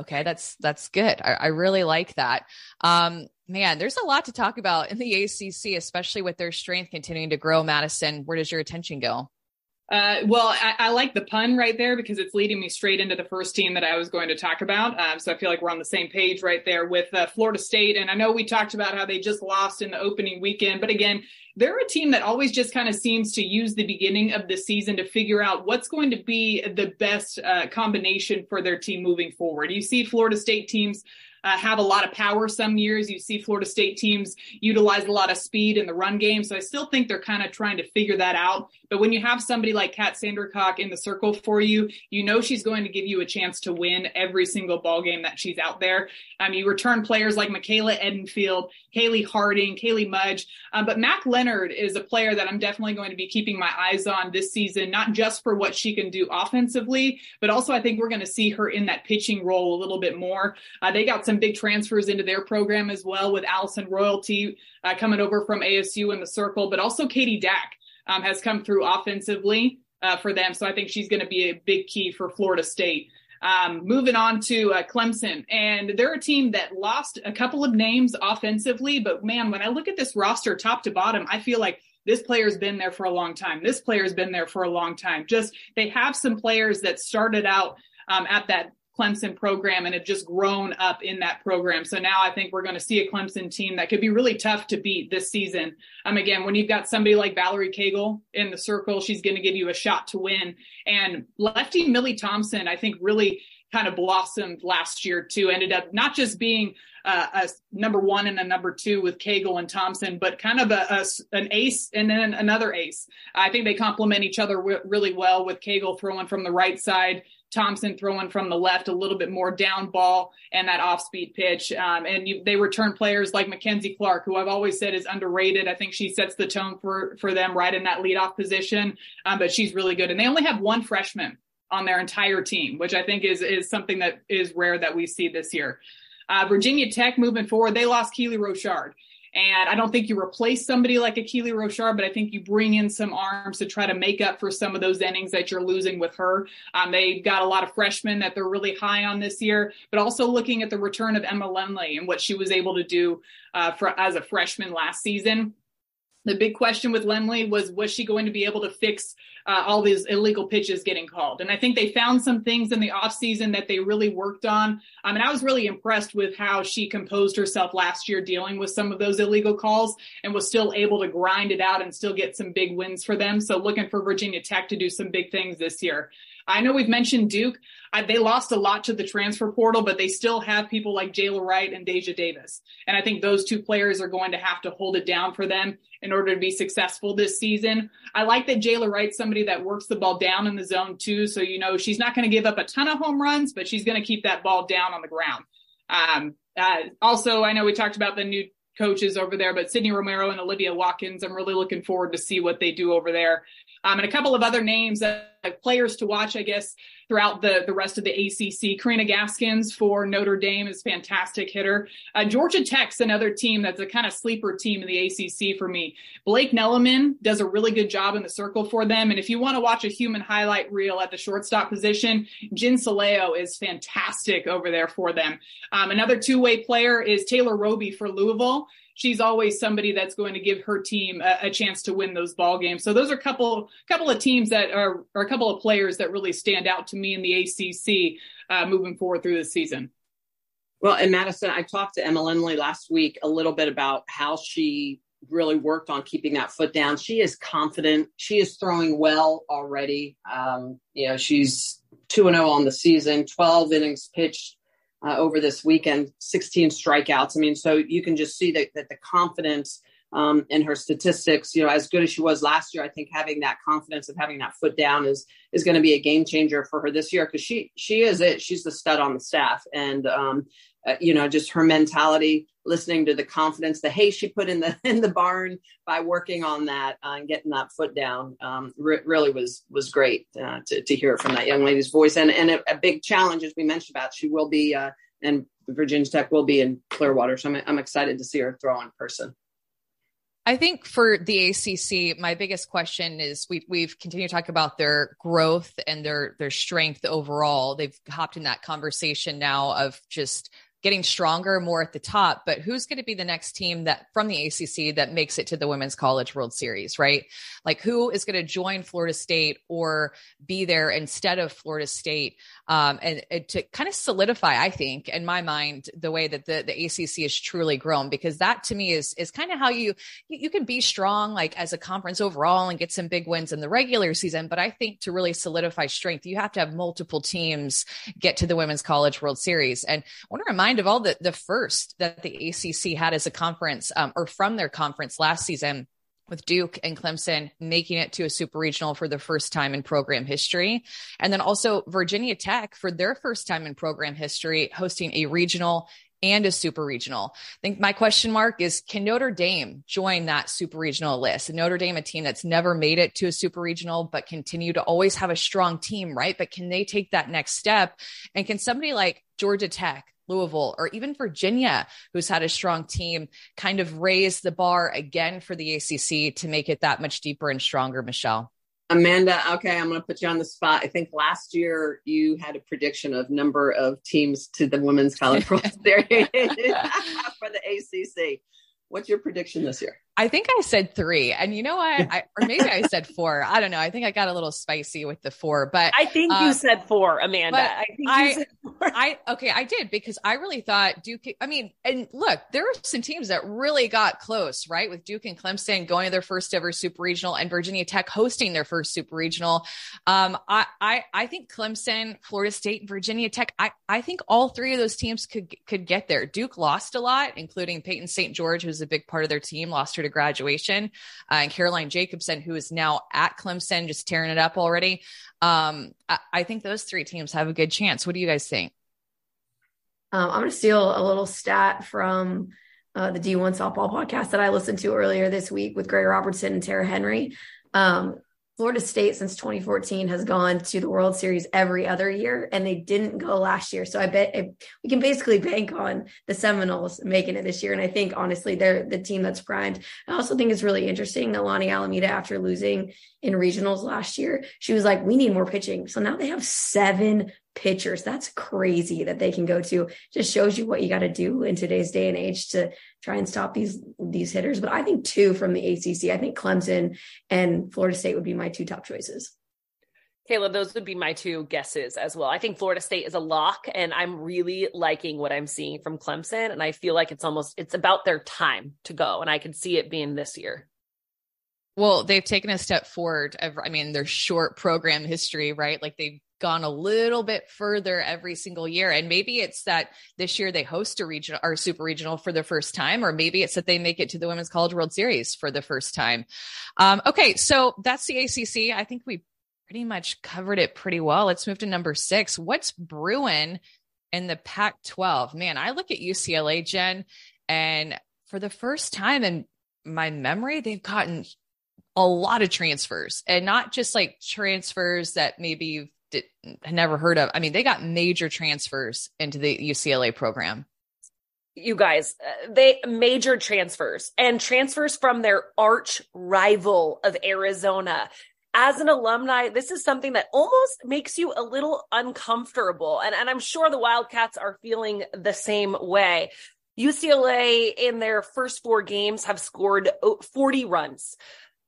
Okay, that's that's good. I, I really like that. Um, man, there's a lot to talk about in the ACC, especially with their strength continuing to grow. Madison, where does your attention go? Uh, well, I, I, like the pun right there because it's leading me straight into the first team that I was going to talk about. Um, so I feel like we're on the same page right there with uh, Florida State. And I know we talked about how they just lost in the opening weekend, but again, they're a team that always just kind of seems to use the beginning of the season to figure out what's going to be the best uh, combination for their team moving forward. You see Florida State teams uh, have a lot of power some years. You see Florida State teams utilize a lot of speed in the run game. So I still think they're kind of trying to figure that out. But when you have somebody like Kat Sandercock in the circle for you, you know she's going to give you a chance to win every single ball game that she's out there. Um, you return players like Michaela Edenfield, Kalei Harding, Kaley Mudge. Um, but Mack Leonard is a player that I'm definitely going to be keeping my eyes on this season, not just for what she can do offensively, but also I think we're going to see her in that pitching role a little bit more. Uh, they got some big transfers into their program as well with Allison Royalty uh, coming over from ASU in the circle, but also Katie Dack um, has come through offensively uh, for them. So I think she's going to be a big key for Florida State. Um, moving on to uh, Clemson, and they're a team that lost a couple of names offensively, but man, when I look at this roster top to bottom, I feel like this player's been there for a long time. This player's been there for a long time. Just they have some players that started out um, at that Clemson program and have just grown up in that program. So now I think we're going to see a Clemson team that could be really tough to beat this season. Um, again, when you've got somebody like Valerie Cagle in the circle, she's going to give you a shot to win. And lefty Millie Thompson, I think really kind of blossomed last year too. Ended up not just being uh, a number one and a number two with Cagle and Thompson, but kind of a, a, an ace and then another ace. I think they complement each other w- really well with Cagle throwing from the right side Thompson throwing from the left a little bit more down ball and that off speed pitch. Um, and you, they return players like McKenzie Clark, who I've always said is underrated. I think she sets the tone for, for them right in that leadoff position. Um, but she's really good. And they only have one freshman on their entire team, which I think is, is something that is rare that we see this year. Uh, Virginia Tech moving forward, they lost Keely Rochard. And I don't think you replace somebody like a Keely Rochard, but I think you bring in some arms to try to make up for some of those innings that you're losing with her. Um, they've got a lot of freshmen that they're really high on this year, but also looking at the return of Emma Lemley and what she was able to do uh, for as a freshman last season. The big question with Lemley was was she going to be able to fix uh, all these illegal pitches getting called? And I think they found some things in the offseason that they really worked on. I mean, I was really impressed with how she composed herself last year dealing with some of those illegal calls and was still able to grind it out and still get some big wins for them. So looking for Virginia Tech to do some big things this year. I know we've mentioned Duke. I, they lost a lot to the transfer portal, but they still have people like Jala Wright and Deja Davis. And I think those two players are going to have to hold it down for them in order to be successful this season. I like that Jala Wright's somebody that works the ball down in the zone too. So, you know, she's not going to give up a ton of home runs, but she's going to keep that ball down on the ground. Um, uh, also, I know we talked about the new coaches over there, but Sydney Romero and Olivia Watkins, I'm really looking forward to see what they do over there. Um, and a couple of other names that players to watch, I guess, throughout the, the rest of the ACC. Karina Gaskins for Notre Dame is fantastic hitter. Uh, Georgia Tech's another team that's a kind of sleeper team in the ACC for me. Blake Neleman does a really good job in the circle for them. And if you want to watch a human highlight reel at the shortstop position, Jin Sileo is fantastic over there for them. Um, another two-way player is Taylor Roby for Louisville she's always somebody that's going to give her team a, a, chance to win those ball games. So those are a couple couple of teams that are, are a couple of players that really stand out to me in the ACC uh, moving forward through the season. Well, in Madison, I talked to Emma Lemley last week a little bit about how she really worked on keeping that foot down. She is confident. She is throwing well already. Um, you know, she's 2 0 on the season, 12 innings pitched uh, over this weekend, 16 strikeouts. I mean, so you can just see that, that the confidence um, in her statistics, you know, as good as she was last year, I think having that confidence of having that foot down is is going to be a game changer for her this year because she she is it. She's the stud on the staff, and um, uh, you know, just her mentality, listening to the confidence, the hay she put in the [laughs] in the barn by working on that uh, and getting that foot down, um, re- really was was great uh, to to hear from that young lady's voice. And and a, a big challenge, as we mentioned about, she will be uh, and Virginia Tech will be in Clearwater, so I'm I'm excited to see her throw in person. I think for the ACC, my biggest question is we, we've continued to talk about their growth and their their strength overall. They've hopped in that conversation now of just getting stronger more at the top, but who's going to be the next team that from the ACC that makes it to the Women's College World Series, right? Like who is going to join Florida State or be there instead of Florida State? Um, and, and, to kind of solidify, I think, in my mind, the way that the, the ACC is truly grown, because that to me is, is kind of how you, you, you can be strong, like as a conference overall and get some big wins in the regular season. But I think to really solidify strength, you have to have multiple teams get to the Women's College World Series. And I want to remind of all the, the first that the ACC had as a conference um, or from their conference last season with Duke and Clemson making it to a super regional for the first time in program history. And then also Virginia Tech for their first time in program history, hosting a regional and a super regional. I think my question mark is can Notre Dame join that super regional list? Notre Dame, a team that's never made it to a super regional, but continue to always have a strong team, right? But can they take that next step? And can somebody like Georgia Tech Louisville, or even Virginia, who's had a strong team, kind of raise the bar again for the ACC to make it that much deeper and stronger, Michelle? Amanda, okay, I'm going to put you on the spot. I think last year you had a prediction of number of teams to the Women's College [laughs] World Series [laughs] for the ACC. What's your prediction this year? I think I said three, and you know what? [laughs] I, or maybe I said four. I don't know. I think I got a little spicy with the four, but I think you uh, said four, Amanda. I think I, I okay, I did because I really thought Duke. I mean, and look, there were some teams that really got close, right? With Duke and Clemson going to their first ever Super Regional, and Virginia Tech hosting their first Super Regional. Um, I, I, I think Clemson, Florida State, Virginia Tech. I, I think all three of those teams could could get there. Duke lost a lot, including Peyton St. George, who's a big part of their team, lost her to graduation. Uh, and Caroline Jacobson, who is now at Clemson, just tearing it up already. Um, I, I, think those three teams have a good chance. What do you guys think? Um, I'm going to steal a little stat from uh, the D1 softball podcast that I listened to earlier this week with Greg Robertson and Tara Henry. Um, Florida State since 2014 has gone to the World Series every other year, and they didn't go last year. So I bet we can basically bank on the Seminoles making it this year. And I think honestly, they're the team that's primed. I also think it's really interesting that Lonni Alameda, after losing in regionals last year, she was like, "We need more pitching." So now they have seven pitchers. That's crazy that they can go to. Just shows you what you got to do in today's day and age to try and stop these these hitters. But I think two from the ACC. I think Clemson and Florida State would be my two top choices. Kayla, those would be my two guesses as well. I think Florida State is a lock, and I'm really liking what I'm seeing from Clemson. And I feel like it's almost it's about their time to go, and I can see it being this year. Well, they've taken a step forward. I mean, their short program history, right? Like they've gone a little bit further every single year. And maybe it's that this year they host a regional or super regional for the first time, or maybe it's that they make it to the Women's College World Series for the first time. Um, okay, so that's the ACC. I think we pretty much covered it pretty well. Let's move to number six. What's brewing in the Pac 12? Man, I look at UCLA, Jen, and for the first time in my memory, they've gotten a lot of transfers and not just like transfers that maybe you've did, never heard of. I mean, they got major transfers into the UCLA program. You guys, uh, they major transfers and transfers from their arch rival of Arizona. As an alumni, this is something that almost makes you a little uncomfortable. And, and I'm sure the Wildcats are feeling the same way. UCLA in their first four games have scored 40 runs.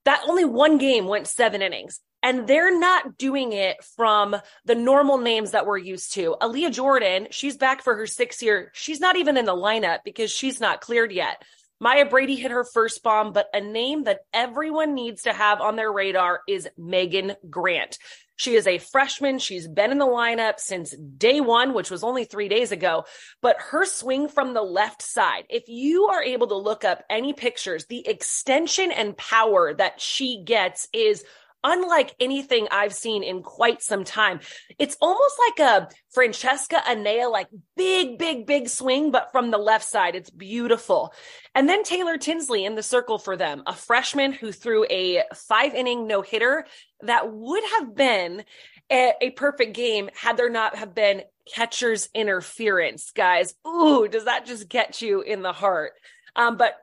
That only one game went seven innings and they're not doing it from the normal names that we're used to. Aaliyah Jordan, she's back for her sixth year. She's not even in the lineup because she's not cleared yet. Maya Brady hit her first bomb, but a name that everyone needs to have on their radar is Megan Grant. She is a freshman. She's been in the lineup since day one, which was only three days ago. But her swing from the left side, if you are able to look up any pictures, the extension and power that she gets is unlike anything I've seen in quite some time. It's almost like a Francesca Anea, like big, big, big swing, but from the left side. It's beautiful. And then Taylor Tinsley in the circle for them, a freshman who threw a five inning no hitter that would have been a, a perfect game had there not have been catcher's interference, guys. Ooh, does that just get you in the heart? Um, but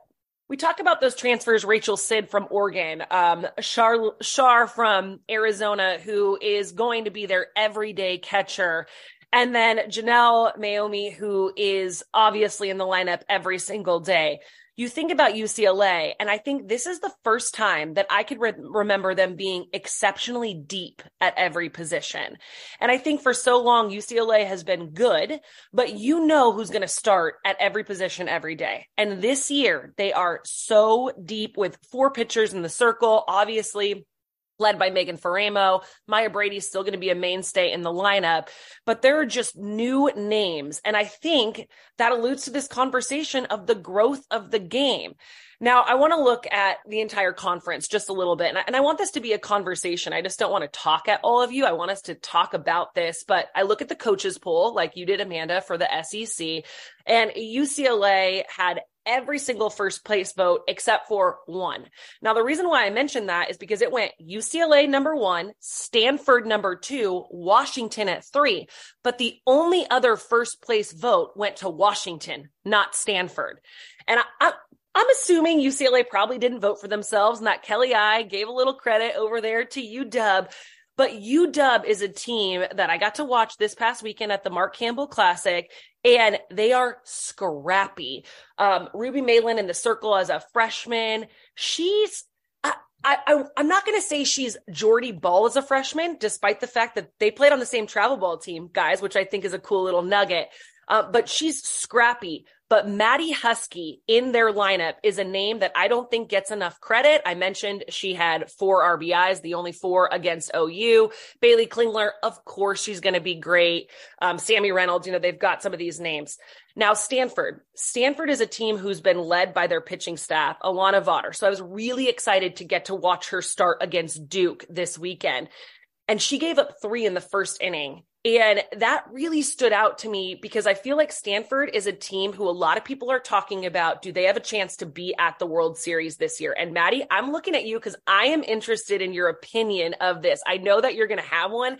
we talk about those transfers. Rachel Sid from Oregon, um, Shar, from Arizona, who is going to be their everyday catcher. And then Janelle Meono, who is obviously in the lineup every single day you think about UCLA, and I think this is the first time that I could re- remember them being exceptionally deep at every position. And I think for so long, UCLA has been good, but you know who's going to start at every position every day. And this year, they are so deep with four pitchers in the circle. Obviously, led by Megan Faraimo. Maya Brady's still going to be a mainstay in the lineup, but there are just new names. And I think that alludes to this conversation of the growth of the game. Now, I want to look at the entire conference just a little bit, and I, and I want this to be a conversation. I just don't want to talk at all of you. I want us to talk about this, but I look at the coaches poll, like you did, Amanda, for the SEC, and UCLA had every single first place vote except for one. Now, the reason why I mentioned that is because it went UCLA number one, Stanford number two, Washington at three. But the only other first place vote went to Washington, not Stanford. And I, I'm assuming UCLA probably didn't vote for themselves and that Kelly I gave a little credit over there to UW. But UW is a team that I got to watch this past weekend at the Mark Campbell Classic, and they are scrappy. Um, Ruby Meylan in the circle as a freshman, she's I, I, I'm not going to say she's Jordy Bahl as a freshman, despite the fact that they played on the same travel ball team, guys, which I think is a cool little nugget. Uh, but she's scrappy. But Maddie Huskey in their lineup is a name that I don't think gets enough credit. I mentioned she had four RBIs, the only four against OU. Baylee Klingler, of course, she's going to be great. Um, Sammy Reynolds, you know, they've got some of these names. Now, Stanford. Stanford is a team who's been led by their pitching staff, Alana Vawter. So I was really excited to get to watch her start against Duke this weekend. And she gave up three in the first inning. And that really stood out to me because I feel like Stanford is a team who a lot of people are talking about. Do they have a chance to be at the World Series this year? And Maddie, I'm looking at you because I am interested in your opinion of this. I know that you're going to have one.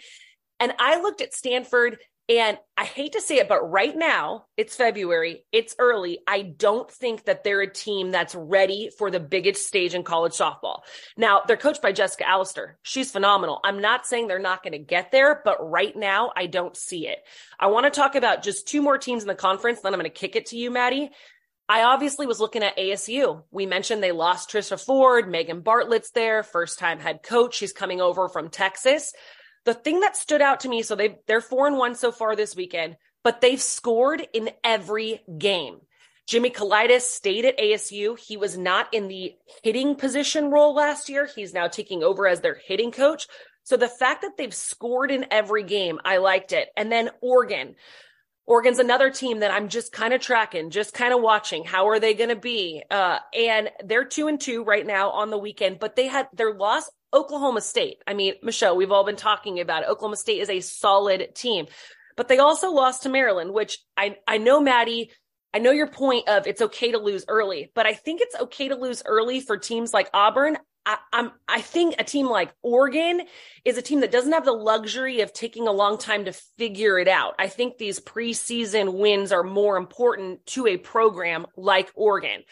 And I looked at Stanford and I hate to say it, but right now it's February, it's early. I don't think that they're a team that's ready for the biggest stage in college softball. Now they're coached by Jessica Allister. She's phenomenal. I'm not saying they're not going to get there, but right now I don't see it. I want to talk about just two more teams in the conference. Then I'm going to kick it to you, Maddie. I obviously was looking at ASU. We mentioned they lost Trisha Ford, Megan Bartlett's there, first time head coach. She's coming over from Texas. The thing that stood out to me, so they they're four and one so far this weekend, but they've scored in every game. Jimmy Kalidas stayed at ASU. He was not in the hitting position role last year. He's now taking over as their hitting coach. So the fact that they've scored in every game, I liked it. And then Oregon. Oregon's another team that I'm just kind of tracking, just kind of watching. How are they going to be? Uh, and they're two and two right now on the weekend, but they had their loss Oklahoma State. I mean, Michelle, we've all been talking about it. Oklahoma State is a solid team, but they also lost to Maryland, which I, I know, Maddie, I know your point of it's okay to lose early, but I think it's okay to lose early for teams like Auburn. I, am I think a team like Oregon is a team that doesn't have the luxury of taking a long time to figure it out. I think these preseason wins are more important to a program like Oregon.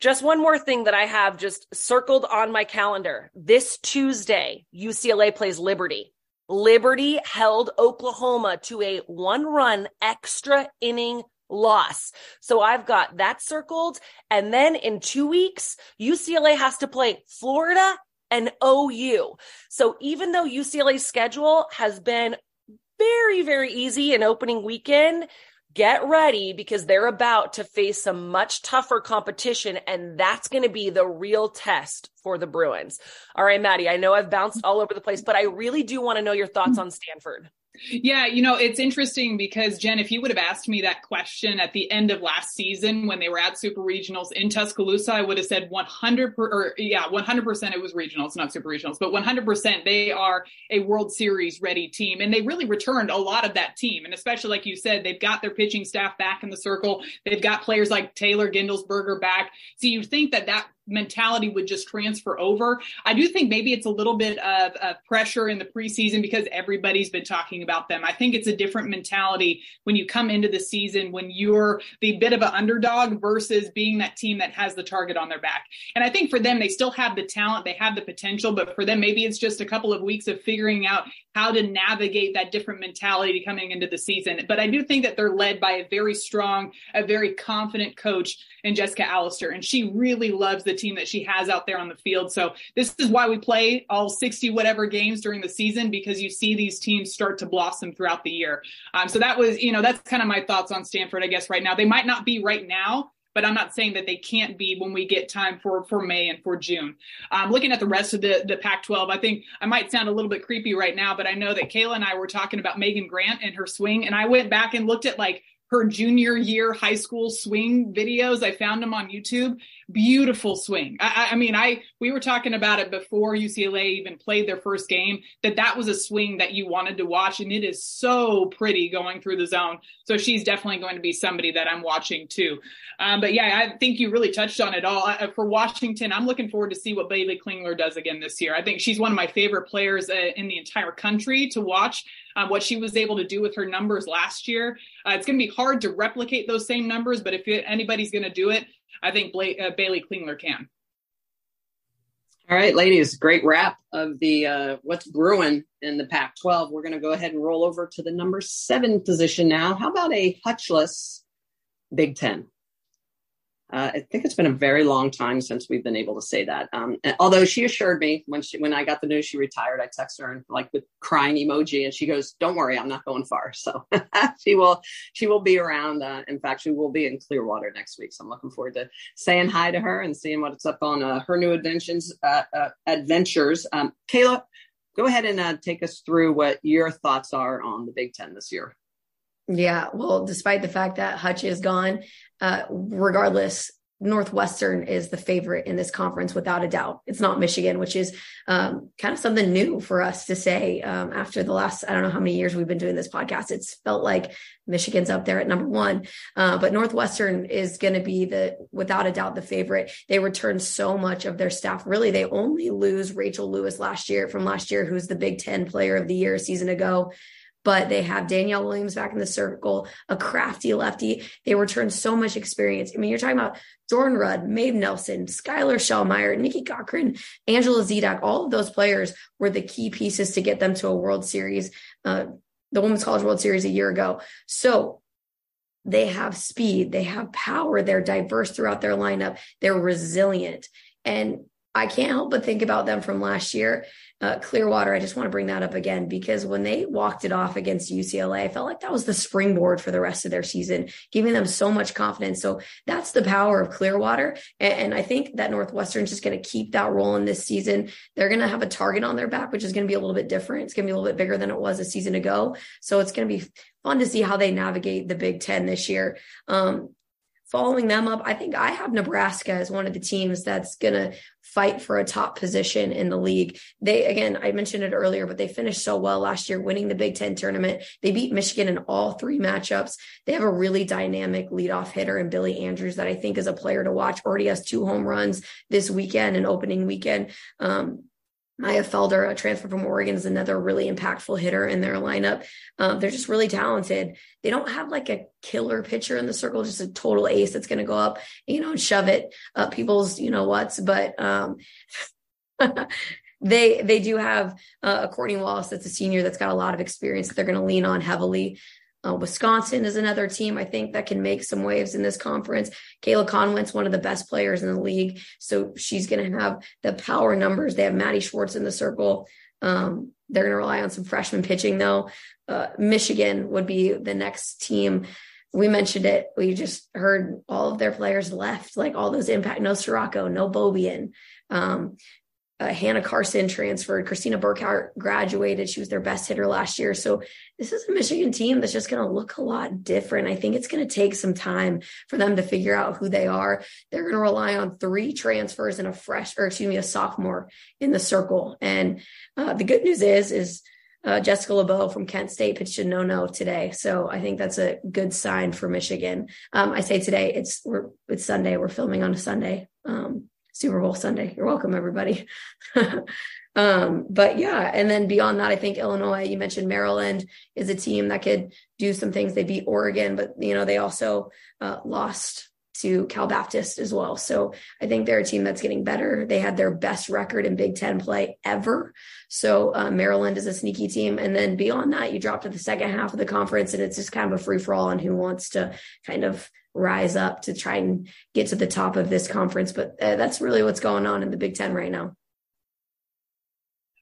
Just one more thing that I have just circled on my calendar. This Tuesday, UCLA plays Liberty. Liberty held Oklahoma to a one run extra inning loss. So I've got that circled. And then in two weeks, UCLA has to play Florida and OU. So even though UCLA's schedule has been very, very easy in opening weekend, get ready because they're about to face some much tougher competition and that's going to be the real test for the Bruins. All right, Maddie, I know I've bounced all over the place, but I really do want to know your thoughts mm. on Stanford. Yeah, you know, it's interesting because Jen, if you would have asked me that question at the end of last season when they were at Super Regionals in Tuscaloosa, I would have said 100 per, or yeah, 100% it was regionals, not Super Regionals, but 100% they are a World Series ready team and they really returned a lot of that team. And especially like you said, they've got their pitching staff back in the circle. They've got players like Taylor Gindlesperger back. So you think that that mentality would just transfer over. I do think maybe it's a little bit of, of pressure in the preseason because everybody's been talking about them. I think it's a different mentality when you come into the season when you're the bit of an underdog versus being that team that has the target on their back. And I think for them, they still have the talent, they have the potential, but for them, maybe it's just a couple of weeks of figuring out how to navigate that different mentality coming into the season. But I do think that they're led by a very strong, a very confident coach in Jessica Allister. And she really loves the team that she has out there on the field. So this is why we play all 60 whatever games during the season because you see these teams start to blossom throughout the year. Um, so that was, you know, that's kind of my thoughts on Stanford, I guess, right now. They might not be right now, but I'm not saying that they can't be when we get time for for May and for June. Um, looking at the rest of the the Pac-12, I think I might sound a little bit creepy right now, but I know that Kayla and I were talking about Megan Grant and her swing, and I went back and looked at like her junior year high school swing videos. I found them on YouTube. Beautiful swing. I, I, mean, I we were talking about it before UCLA even played their first game. That that was a swing that you wanted to watch, and it is so pretty going through the zone. So she's definitely going to be somebody that I'm watching too. Um, but yeah, I think you really touched on it all. Uh, for Washington, I'm looking forward to see what Baylee Klingler does again this year. I think she's one of my favorite players uh, in the entire country to watch um, what she was able to do with her numbers last year. Uh, it's going to be hard to replicate those same numbers, but if anybody's going to do it, I think Bla- uh, Baylee Klingler can. All right, ladies, great wrap of the uh, what's brewing in the Pac 12. We're going to go ahead and roll over to the number seven position now. How about a Hutchless Big Ten? Uh, I think it's been a very long time since we've been able to say that. Um, although she assured me when she when I got the news she retired, I texted her and like with crying emoji, and she goes, "Don't worry, I'm not going far." [laughs] So [laughs] she will she will be around. Uh, in fact, she will be in Clearwater next week. So I'm looking forward to saying hi to her and seeing what's up on uh, her new adventures. Uh, uh, adventures. Um, Kayla, go ahead and uh, take us through what your thoughts are on the Big Ten this year. Yeah, well, despite the fact that Hutch is gone, uh, regardless, Northwestern is the favorite in this conference without a doubt. It's not Michigan, which is um, kind of something new for us to say um, after the last, I don't know how many years we've been doing this podcast. It's felt like Michigan's up there at number one, uh, but Northwestern is going to be the, without a doubt, the favorite. They return so much of their staff. Really, they only lose Rachel Lewis last year from last year, who's the Big Ten player of the year a season ago but they have Danielle Williams back in the circle, a crafty lefty. They return so much experience. I mean, you're talking about Jordyn Rudd, Maeve Nelson, Skyler Shellmyer, Nikki Cochran, Angela Zedack. All of those players were the key pieces to get them to a World Series, uh, the Women's College World Series a year ago. So they have speed, they have power, they're diverse throughout their lineup, they're resilient. And I can't help but think about them from last year uh, Clearwater, I just want to bring that up again because when they walked it off against UCLA, I felt like that was the springboard for the rest of their season, giving them so much confidence. So that's the power of Clearwater. And, and I think that Northwestern's just going to keep that role in this season. They're going to have a target on their back, which is going to be a little bit different. It's going to be a little bit bigger than it was a season ago. So it's going to be fun to see how they navigate the Big Ten this year. Um, following them up, I think I have Nebraska as one of the teams that's going to fight for a top position in the league. They, again, I mentioned it earlier, but they finished so well last year, winning the Big Ten tournament. They beat Michigan in all three matchups. They have a really dynamic leadoff hitter in Billie Andrews that I think is a player to watch. Already has two home runs this weekend and opening weekend. Um, Mya Felder, a transfer from Oregon, is another really impactful hitter in their lineup. Um, they're just really talented. They don't have like a killer pitcher in the circle, just a total ace that's going to go up, you know, and shove it up people's, you know, what's. But um, [laughs] they they do have uh, a Courtney Wallace that's a senior that's got a lot of experience that they're going to lean on heavily. Uh, Wisconsin is another team I think that can make some waves in this conference. Kayla Konwent's one of the best players in the league, so she's going to have the power numbers. They have Maddie Schwartz in the circle. Um, they're going to rely on some freshman pitching, though. Uh, Michigan would be the next team. We mentioned it. We just heard all of their players left, like all those impact. No Storako, no Beaubien. Um, uh, Hannah Carson transferred. Christina Burkhart graduated. She was their best hitter last year. So this is a Michigan team that's just going to look a lot different. I think it's going to take some time for them to figure out who they are. They're going to rely on three transfers and a fresh, or excuse me, a sophomore in the circle. And uh, the good news is, is uh, Jessica LeBeau from Kent State pitched a no-no today, so I think that's a good sign for Michigan. Um, I say today, it's we're it's Sunday. We're filming on a Sunday. Um, Super Bowl Sunday. You're welcome, everybody. [laughs] um, but yeah, and then beyond that, I think Illinois, you mentioned Maryland is a team that could do some things. They beat Oregon, but you know, they also uh, lost to Cal Baptist as well. So I think they're a team that's getting better. They had their best record in Big Ten play ever. So uh, Maryland is a sneaky team. And then beyond that, you drop to the second half of the conference and it's just kind of a free for all on who wants to kind of rise up to try and get to the top of this conference. But uh, that's really what's going on in the Big Ten right now.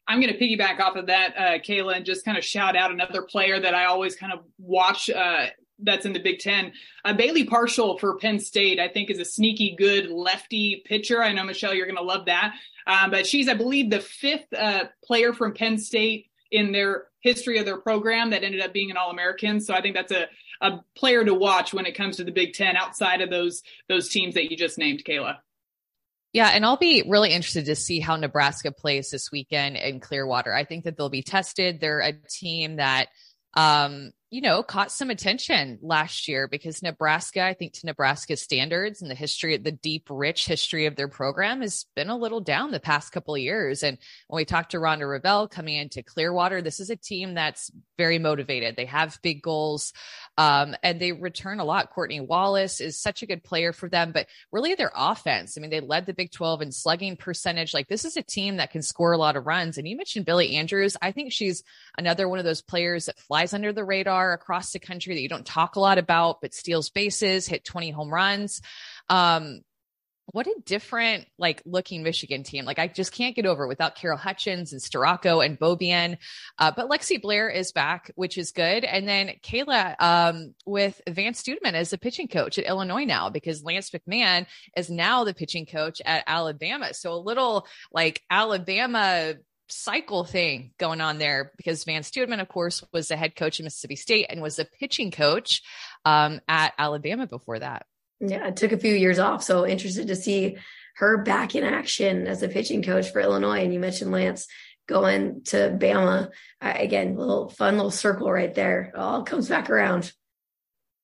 I'm going to piggyback off of that, uh, Kayla, and just kind of shout out another player that I always kind of watch uh, that's in the Big Ten. Uh, Bailey Parshall for Penn State, I think, is a sneaky good lefty pitcher. I know, Michelle, you're going to love that. Um, but she's, I believe, the fifth uh, player from Penn State in their history of their program that ended up being an All American. So I think that's a, a player to watch when it comes to the Big Ten outside of those those teams that you just named, Kayla. Yeah, and I'll be really interested to see how Nebraska plays this weekend in Clearwater. I think that they'll be tested. They're a team that um, you know, caught some attention last year because Nebraska, I think to Nebraska standards and the history, of the deep, rich history of their program has been a little down the past couple of years. And when we talked to Rhonda Revelle coming into Clearwater, this is a team that's very motivated. They have big goals um, and they return a lot. Courtney Wallace is such a good player for them, but really their offense. I mean, they led the Big 12 in slugging percentage. Like this is a team that can score a lot of runs. And you mentioned Billie Andrews. I think she's another one of those players that flies under the radar across the country that you don't talk a lot about, but steals bases, hit 20 home runs. Um, what a different like looking Michigan team. Like I just can't get over without Carol Hutchins and Storako and Beaubien. Uh, but Lexi Blair is back, which is good. And then Kayla um, with Vance Stuedeman as the pitching coach at Illinois now because Lance McMahon is now the pitching coach at Alabama. So a little like Alabama cycle thing going on there because Van Stuedeman, of course, was the head coach of Mississippi State and was a pitching coach um, at Alabama before that. Yeah, it took a few years off. So interested to see her back in action as a pitching coach for Illinois. And you mentioned Lance going to Bama. Uh, again, little fun little circle right there. It all comes back around.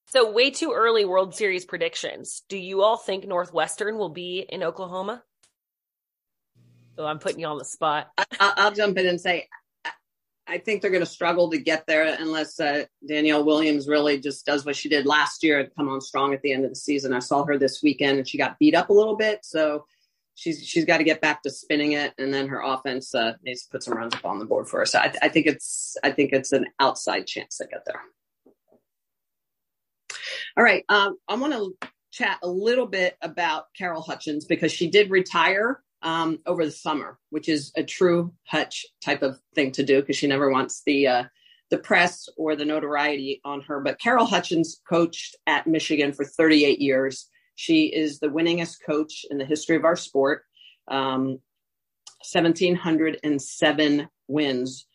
So, way too early World Series predictions. Do you all think Northwestern will be in Oklahoma? So I'm putting you on the spot. I, will jump in and say, I think they're going to struggle to get there unless uh, Danielle Williams really just does what she did last year and come on strong at the end of the season. I saw her this weekend and she got beat up a little bit, so she's she's got to get back to spinning it, and then her offense uh, needs to put some runs up on the board for her. So I, I think it's I think it's an outside chance to get there. All right, um, I want to chat a little bit about Carol Hutchins because she did retire um, over the summer, which is a true Hutch type of thing to do because she never wants the uh, the press or the notoriety on her. But Carol Hutchins coached at Michigan for 38 years. She is the winningest coach in the history of our sport. Um, 1,707 wins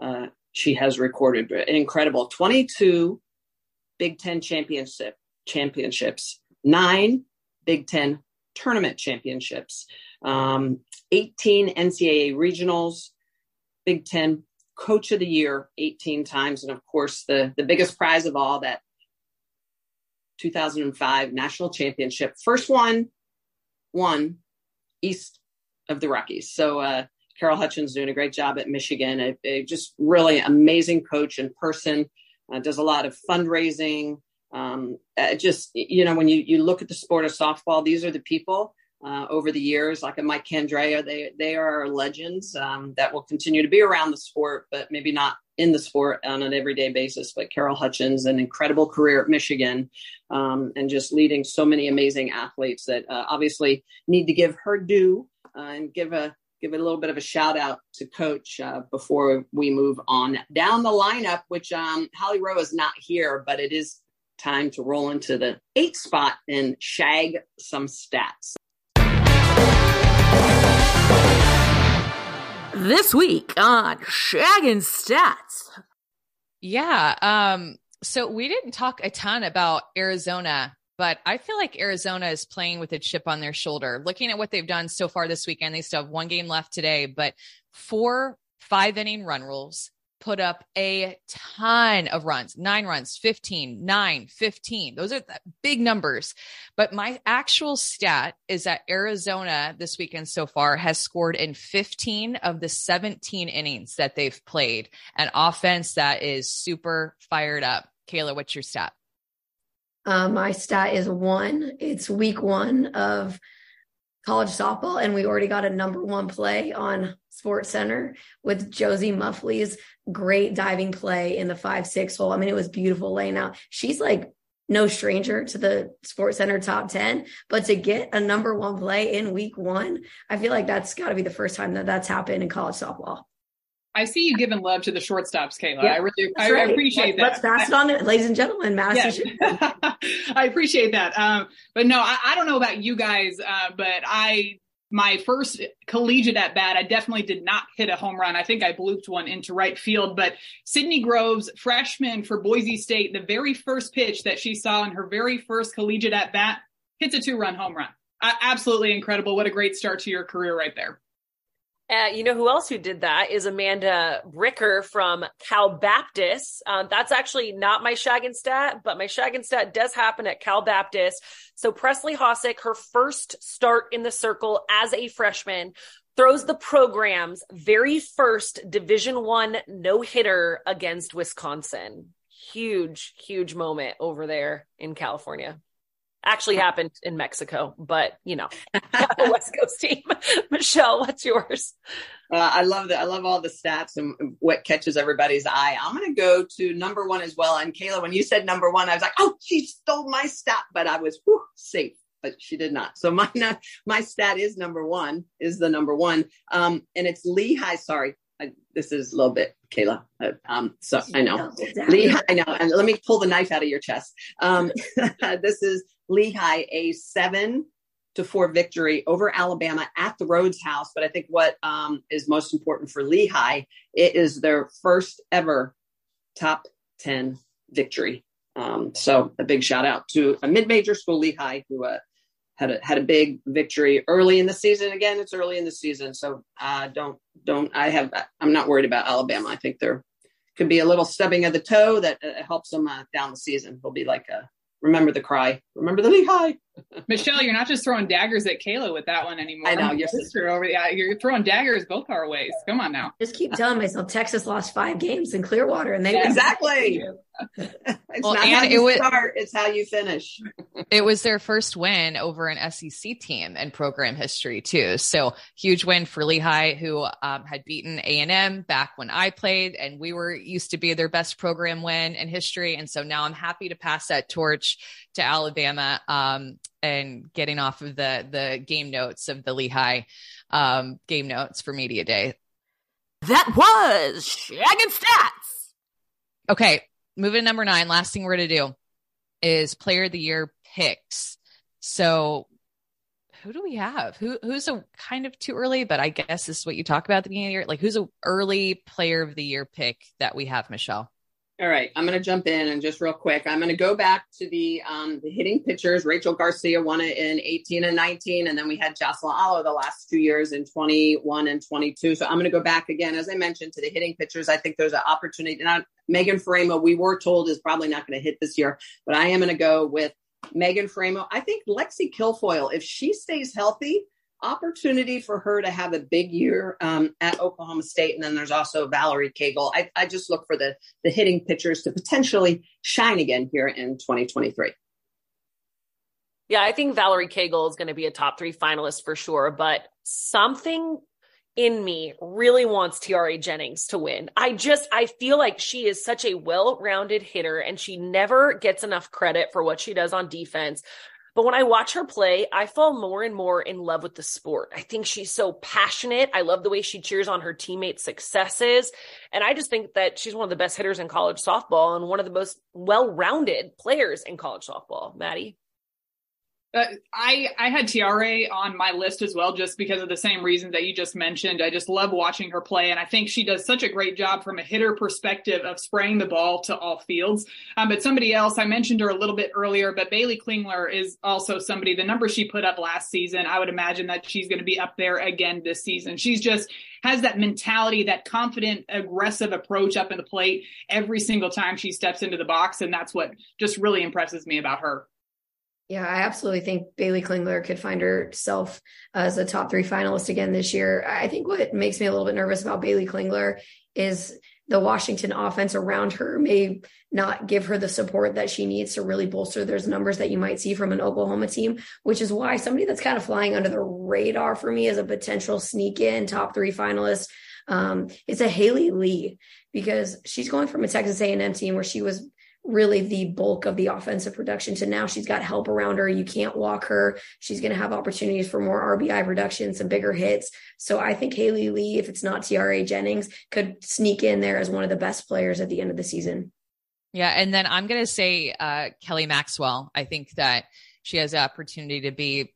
uh, she has recorded. Incredible. 22 Big Ten championship championships, nine Big Ten tournament championships um, 18 NCAA regionals, Big Ten Coach of the Year 18 times, and of course the the biggest prize of all that 2005 national championship, first one, one east of the Rockies. So uh, Carol Hutchins doing a great job at Michigan. A, a just really amazing coach in person. Uh, does a lot of fundraising. Um, uh, just you know, when you you look at the sport of softball, these are the people uh, over the years, like a Mike Candrea. They they are legends um, that will continue to be around the sport, but maybe not in the sport on an everyday basis. But Carol Hutchins, an incredible career at Michigan, um, and just leading so many amazing athletes that uh, obviously need to give her due uh, and give a give a little bit of a shout out to Coach uh, before we move on down the lineup. Which um, Holly Rowe is not here, but it is time to roll into the eight spot and shag some stats. This week on Shaggin' Stats. Yeah. Um, so we didn't talk a ton about Arizona, but I feel like Arizona is playing with a chip on their shoulder. Looking at what they've done so far this weekend, they still have one game left today, but four five inning run rules, put up a ton of runs nine runs 15 9 15 those are big numbers. But my actual stat is that arizona this weekend so far has scored in 15 of the 17 innings that they've played an offense that is super fired up. Kayla what's your stat? Uh, my stat is one. It's week one of college softball and we already got a number one play on sports center with josie muffley's great diving play in the five six hole. I mean, it was beautiful laying out. She's like no stranger to the Sports Center top 10, but to get a number one play in week one, I feel like that's got to be the first time that that's happened in college softball. I see you giving love to the shortstops, Kayla. Yeah, I really, I, right. appreciate that. Let's pass it on, it, ladies and gentlemen. Madison. Yeah. [laughs] I appreciate that. Um, but no, I, I, don't know about you guys, uh, but I my first collegiate at bat, I definitely did not hit a home run. I think I blooped one into right field, but Sydney Groves, freshman for Boise State, the very first pitch that she saw in her very first collegiate at bat, hits a two run home run. Uh, absolutely incredible. What a great start to your career right there. Uh, you know who else who did that is Amanda Bricker from Cal Baptist. Um, that's actually not my Shaggin stat, but my Shaggin stat does happen at Cal Baptist. So Presley Hossick, her first start in the circle as a freshman, throws the program's very first Division One no hitter against Wisconsin. Huge, huge moment over there in California actually happened in Mexico, but you know, [laughs] West Coast team. [laughs] Michelle, what's yours? Uh, I love that. I love all the stats and what catches everybody's eye. I'm going to go to number one as well. And Kayla, when you said number one, I was like, oh, she stole my stat, but I was whew, safe. But she did not. So my [laughs] my stat is number one, is the number one, um, and it's Lehigh. Sorry, I, this is a little bit Kayla. Uh, um, so I know Lehigh. I know, and let me pull the knife out of your chest. Um, this is Lehigh a seven to four victory over Alabama at the Rhoads House. But I think what um, is most important for Lehigh, it is their first ever top 10 victory. Um, so a big shout out to a mid-major school, Lehigh, who uh, had a, had a big victory early in the season. Again, it's early in the season, so uh, don't don't. I have I'm not worried about Alabama. I think there could be a little stubbing of the toe that uh, helps them uh, down the season. They'll be like a remember the cry. Remember the Lehigh. [laughs] Michelle, you're not just throwing daggers at Kayla with that one anymore. I know your sister over. Yeah, you're throwing daggers both our ways. Come on now. Just keep telling myself Texas lost five games in Clearwater, and they yeah, exactly. [laughs] it's well, not and how you it start; was, it's how you finish. [laughs] it was their first win over an SEC team in program history too. So huge win for Lehigh, who um, had beaten A and M back when I played, and we were used to be their best program win in history. And so now I'm happy to pass that torch to Alabama um, and getting off of the the game notes of the Lehigh um, game notes for media day. That was Shaggin Stats. Okay, moving to number nine. Last thing we're gonna do is Player of the Year picks. So who do we have? Who who's a kind of too early, but I guess this is what you talk about at the beginning of the year. Like who's a early player of the year pick that we have, Michelle? All right, I'm going to jump in and just real quick. I'm going to go back to the um, the hitting pitchers. Rachel Garcia won it in 18 and 19, and then we had Jocelyn Alo the last two years in 21 and 22. So I'm going to go back again, as I mentioned, to the hitting pitchers. I think there's an opportunity. Not Megan Faraimo, we were told is probably not going to hit this year, but I am going to go with Megan Faraimo. I think Lexi Kilfoyle, if she stays healthy, opportunity for her to have a big year um, at Oklahoma State. And then there's also Valerie Cagle. I, I just look for the, the hitting pitchers to potentially shine again here in 2023. Yeah, I think Valerie Cagle is going to be a top three finalist for sure, but something in me really wants Tiare Jennings to win. I just, I feel like she is such a well rounded hitter and she never gets enough credit for what she does on defense. But when I watch her play, I fall more and more in love with the sport. I think she's so passionate. I love the way she cheers on her teammates' successes. And I just think that she's one of the best hitters in college softball and one of the most well rounded players in college softball. Maddie? Uh, I I had Tiare on my list as well, just because of the same reasons that you just mentioned. I just love watching her play, and I think she does such a great job from a hitter perspective of spraying the ball to all fields. Um, but somebody else, I mentioned her a little bit earlier, but Baylee Klingler is also somebody. The number she put up last season, I would imagine that she's going to be up there again this season. She's just has that mentality, that confident, aggressive approach up in the plate every single time she steps into the box, and that's what just really impresses me about her. Yeah, I absolutely think Baylee Klingler could find herself as a top three finalist again this year. I think what makes me a little bit nervous about Baylee Klingler is the Washington offense around her may not give her the support that she needs to really bolster those numbers that you might see from an Oklahoma team, which is why somebody that's kind of flying under the radar for me as a potential sneak in top three finalist um, is a Haley Lee because she's going from a Texas A&M team where she was really the bulk of the offensive production So now she's got help around her. You can't walk her. She's going to have opportunities for more RBI production, some bigger hits. So I think Haley Lee, if it's not Tiare Jennings, could sneak in there as one of the best players at the end of the season. Yeah. And then I'm going to say uh, Kelly Maxwell. I think that she has the opportunity to be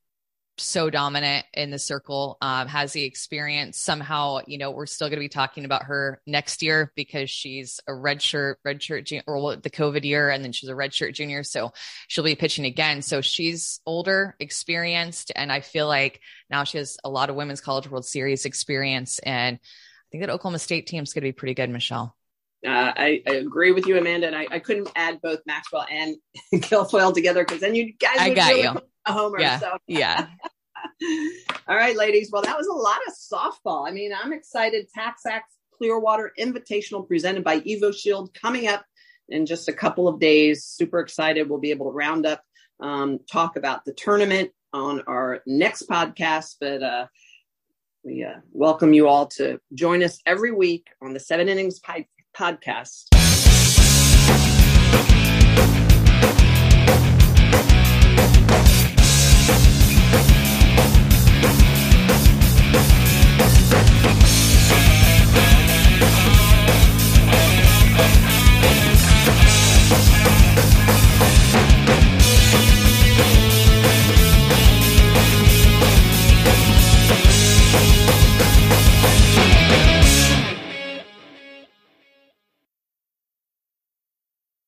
so dominant in the circle, um, has the experience. Somehow, you know, we're still going to be talking about her next year because she's a redshirt, redshirt, or the COVID year, and then she's a redshirt junior. So she'll be pitching again. So she's older, experienced, and I feel like now she has a lot of Women's College World Series experience. And I think that Oklahoma State team's going to be pretty good, Michelle. Uh, I, I, agree with you, Amanda, and I, I, couldn't add both Maxwell and [laughs] Kilfoyle together because then you guys. I got really you. A homer. Yeah. So. yeah. [laughs] All right, ladies. Well, that was a lot of softball. I mean, I'm excited. TaxAct Clearwater Invitational presented by EvoShield coming up in just a couple of days. Super excited. We'll be able to round up, um, talk about the tournament on our next podcast. But uh, we uh, welcome you all to join us every week on the Seven Innings podcast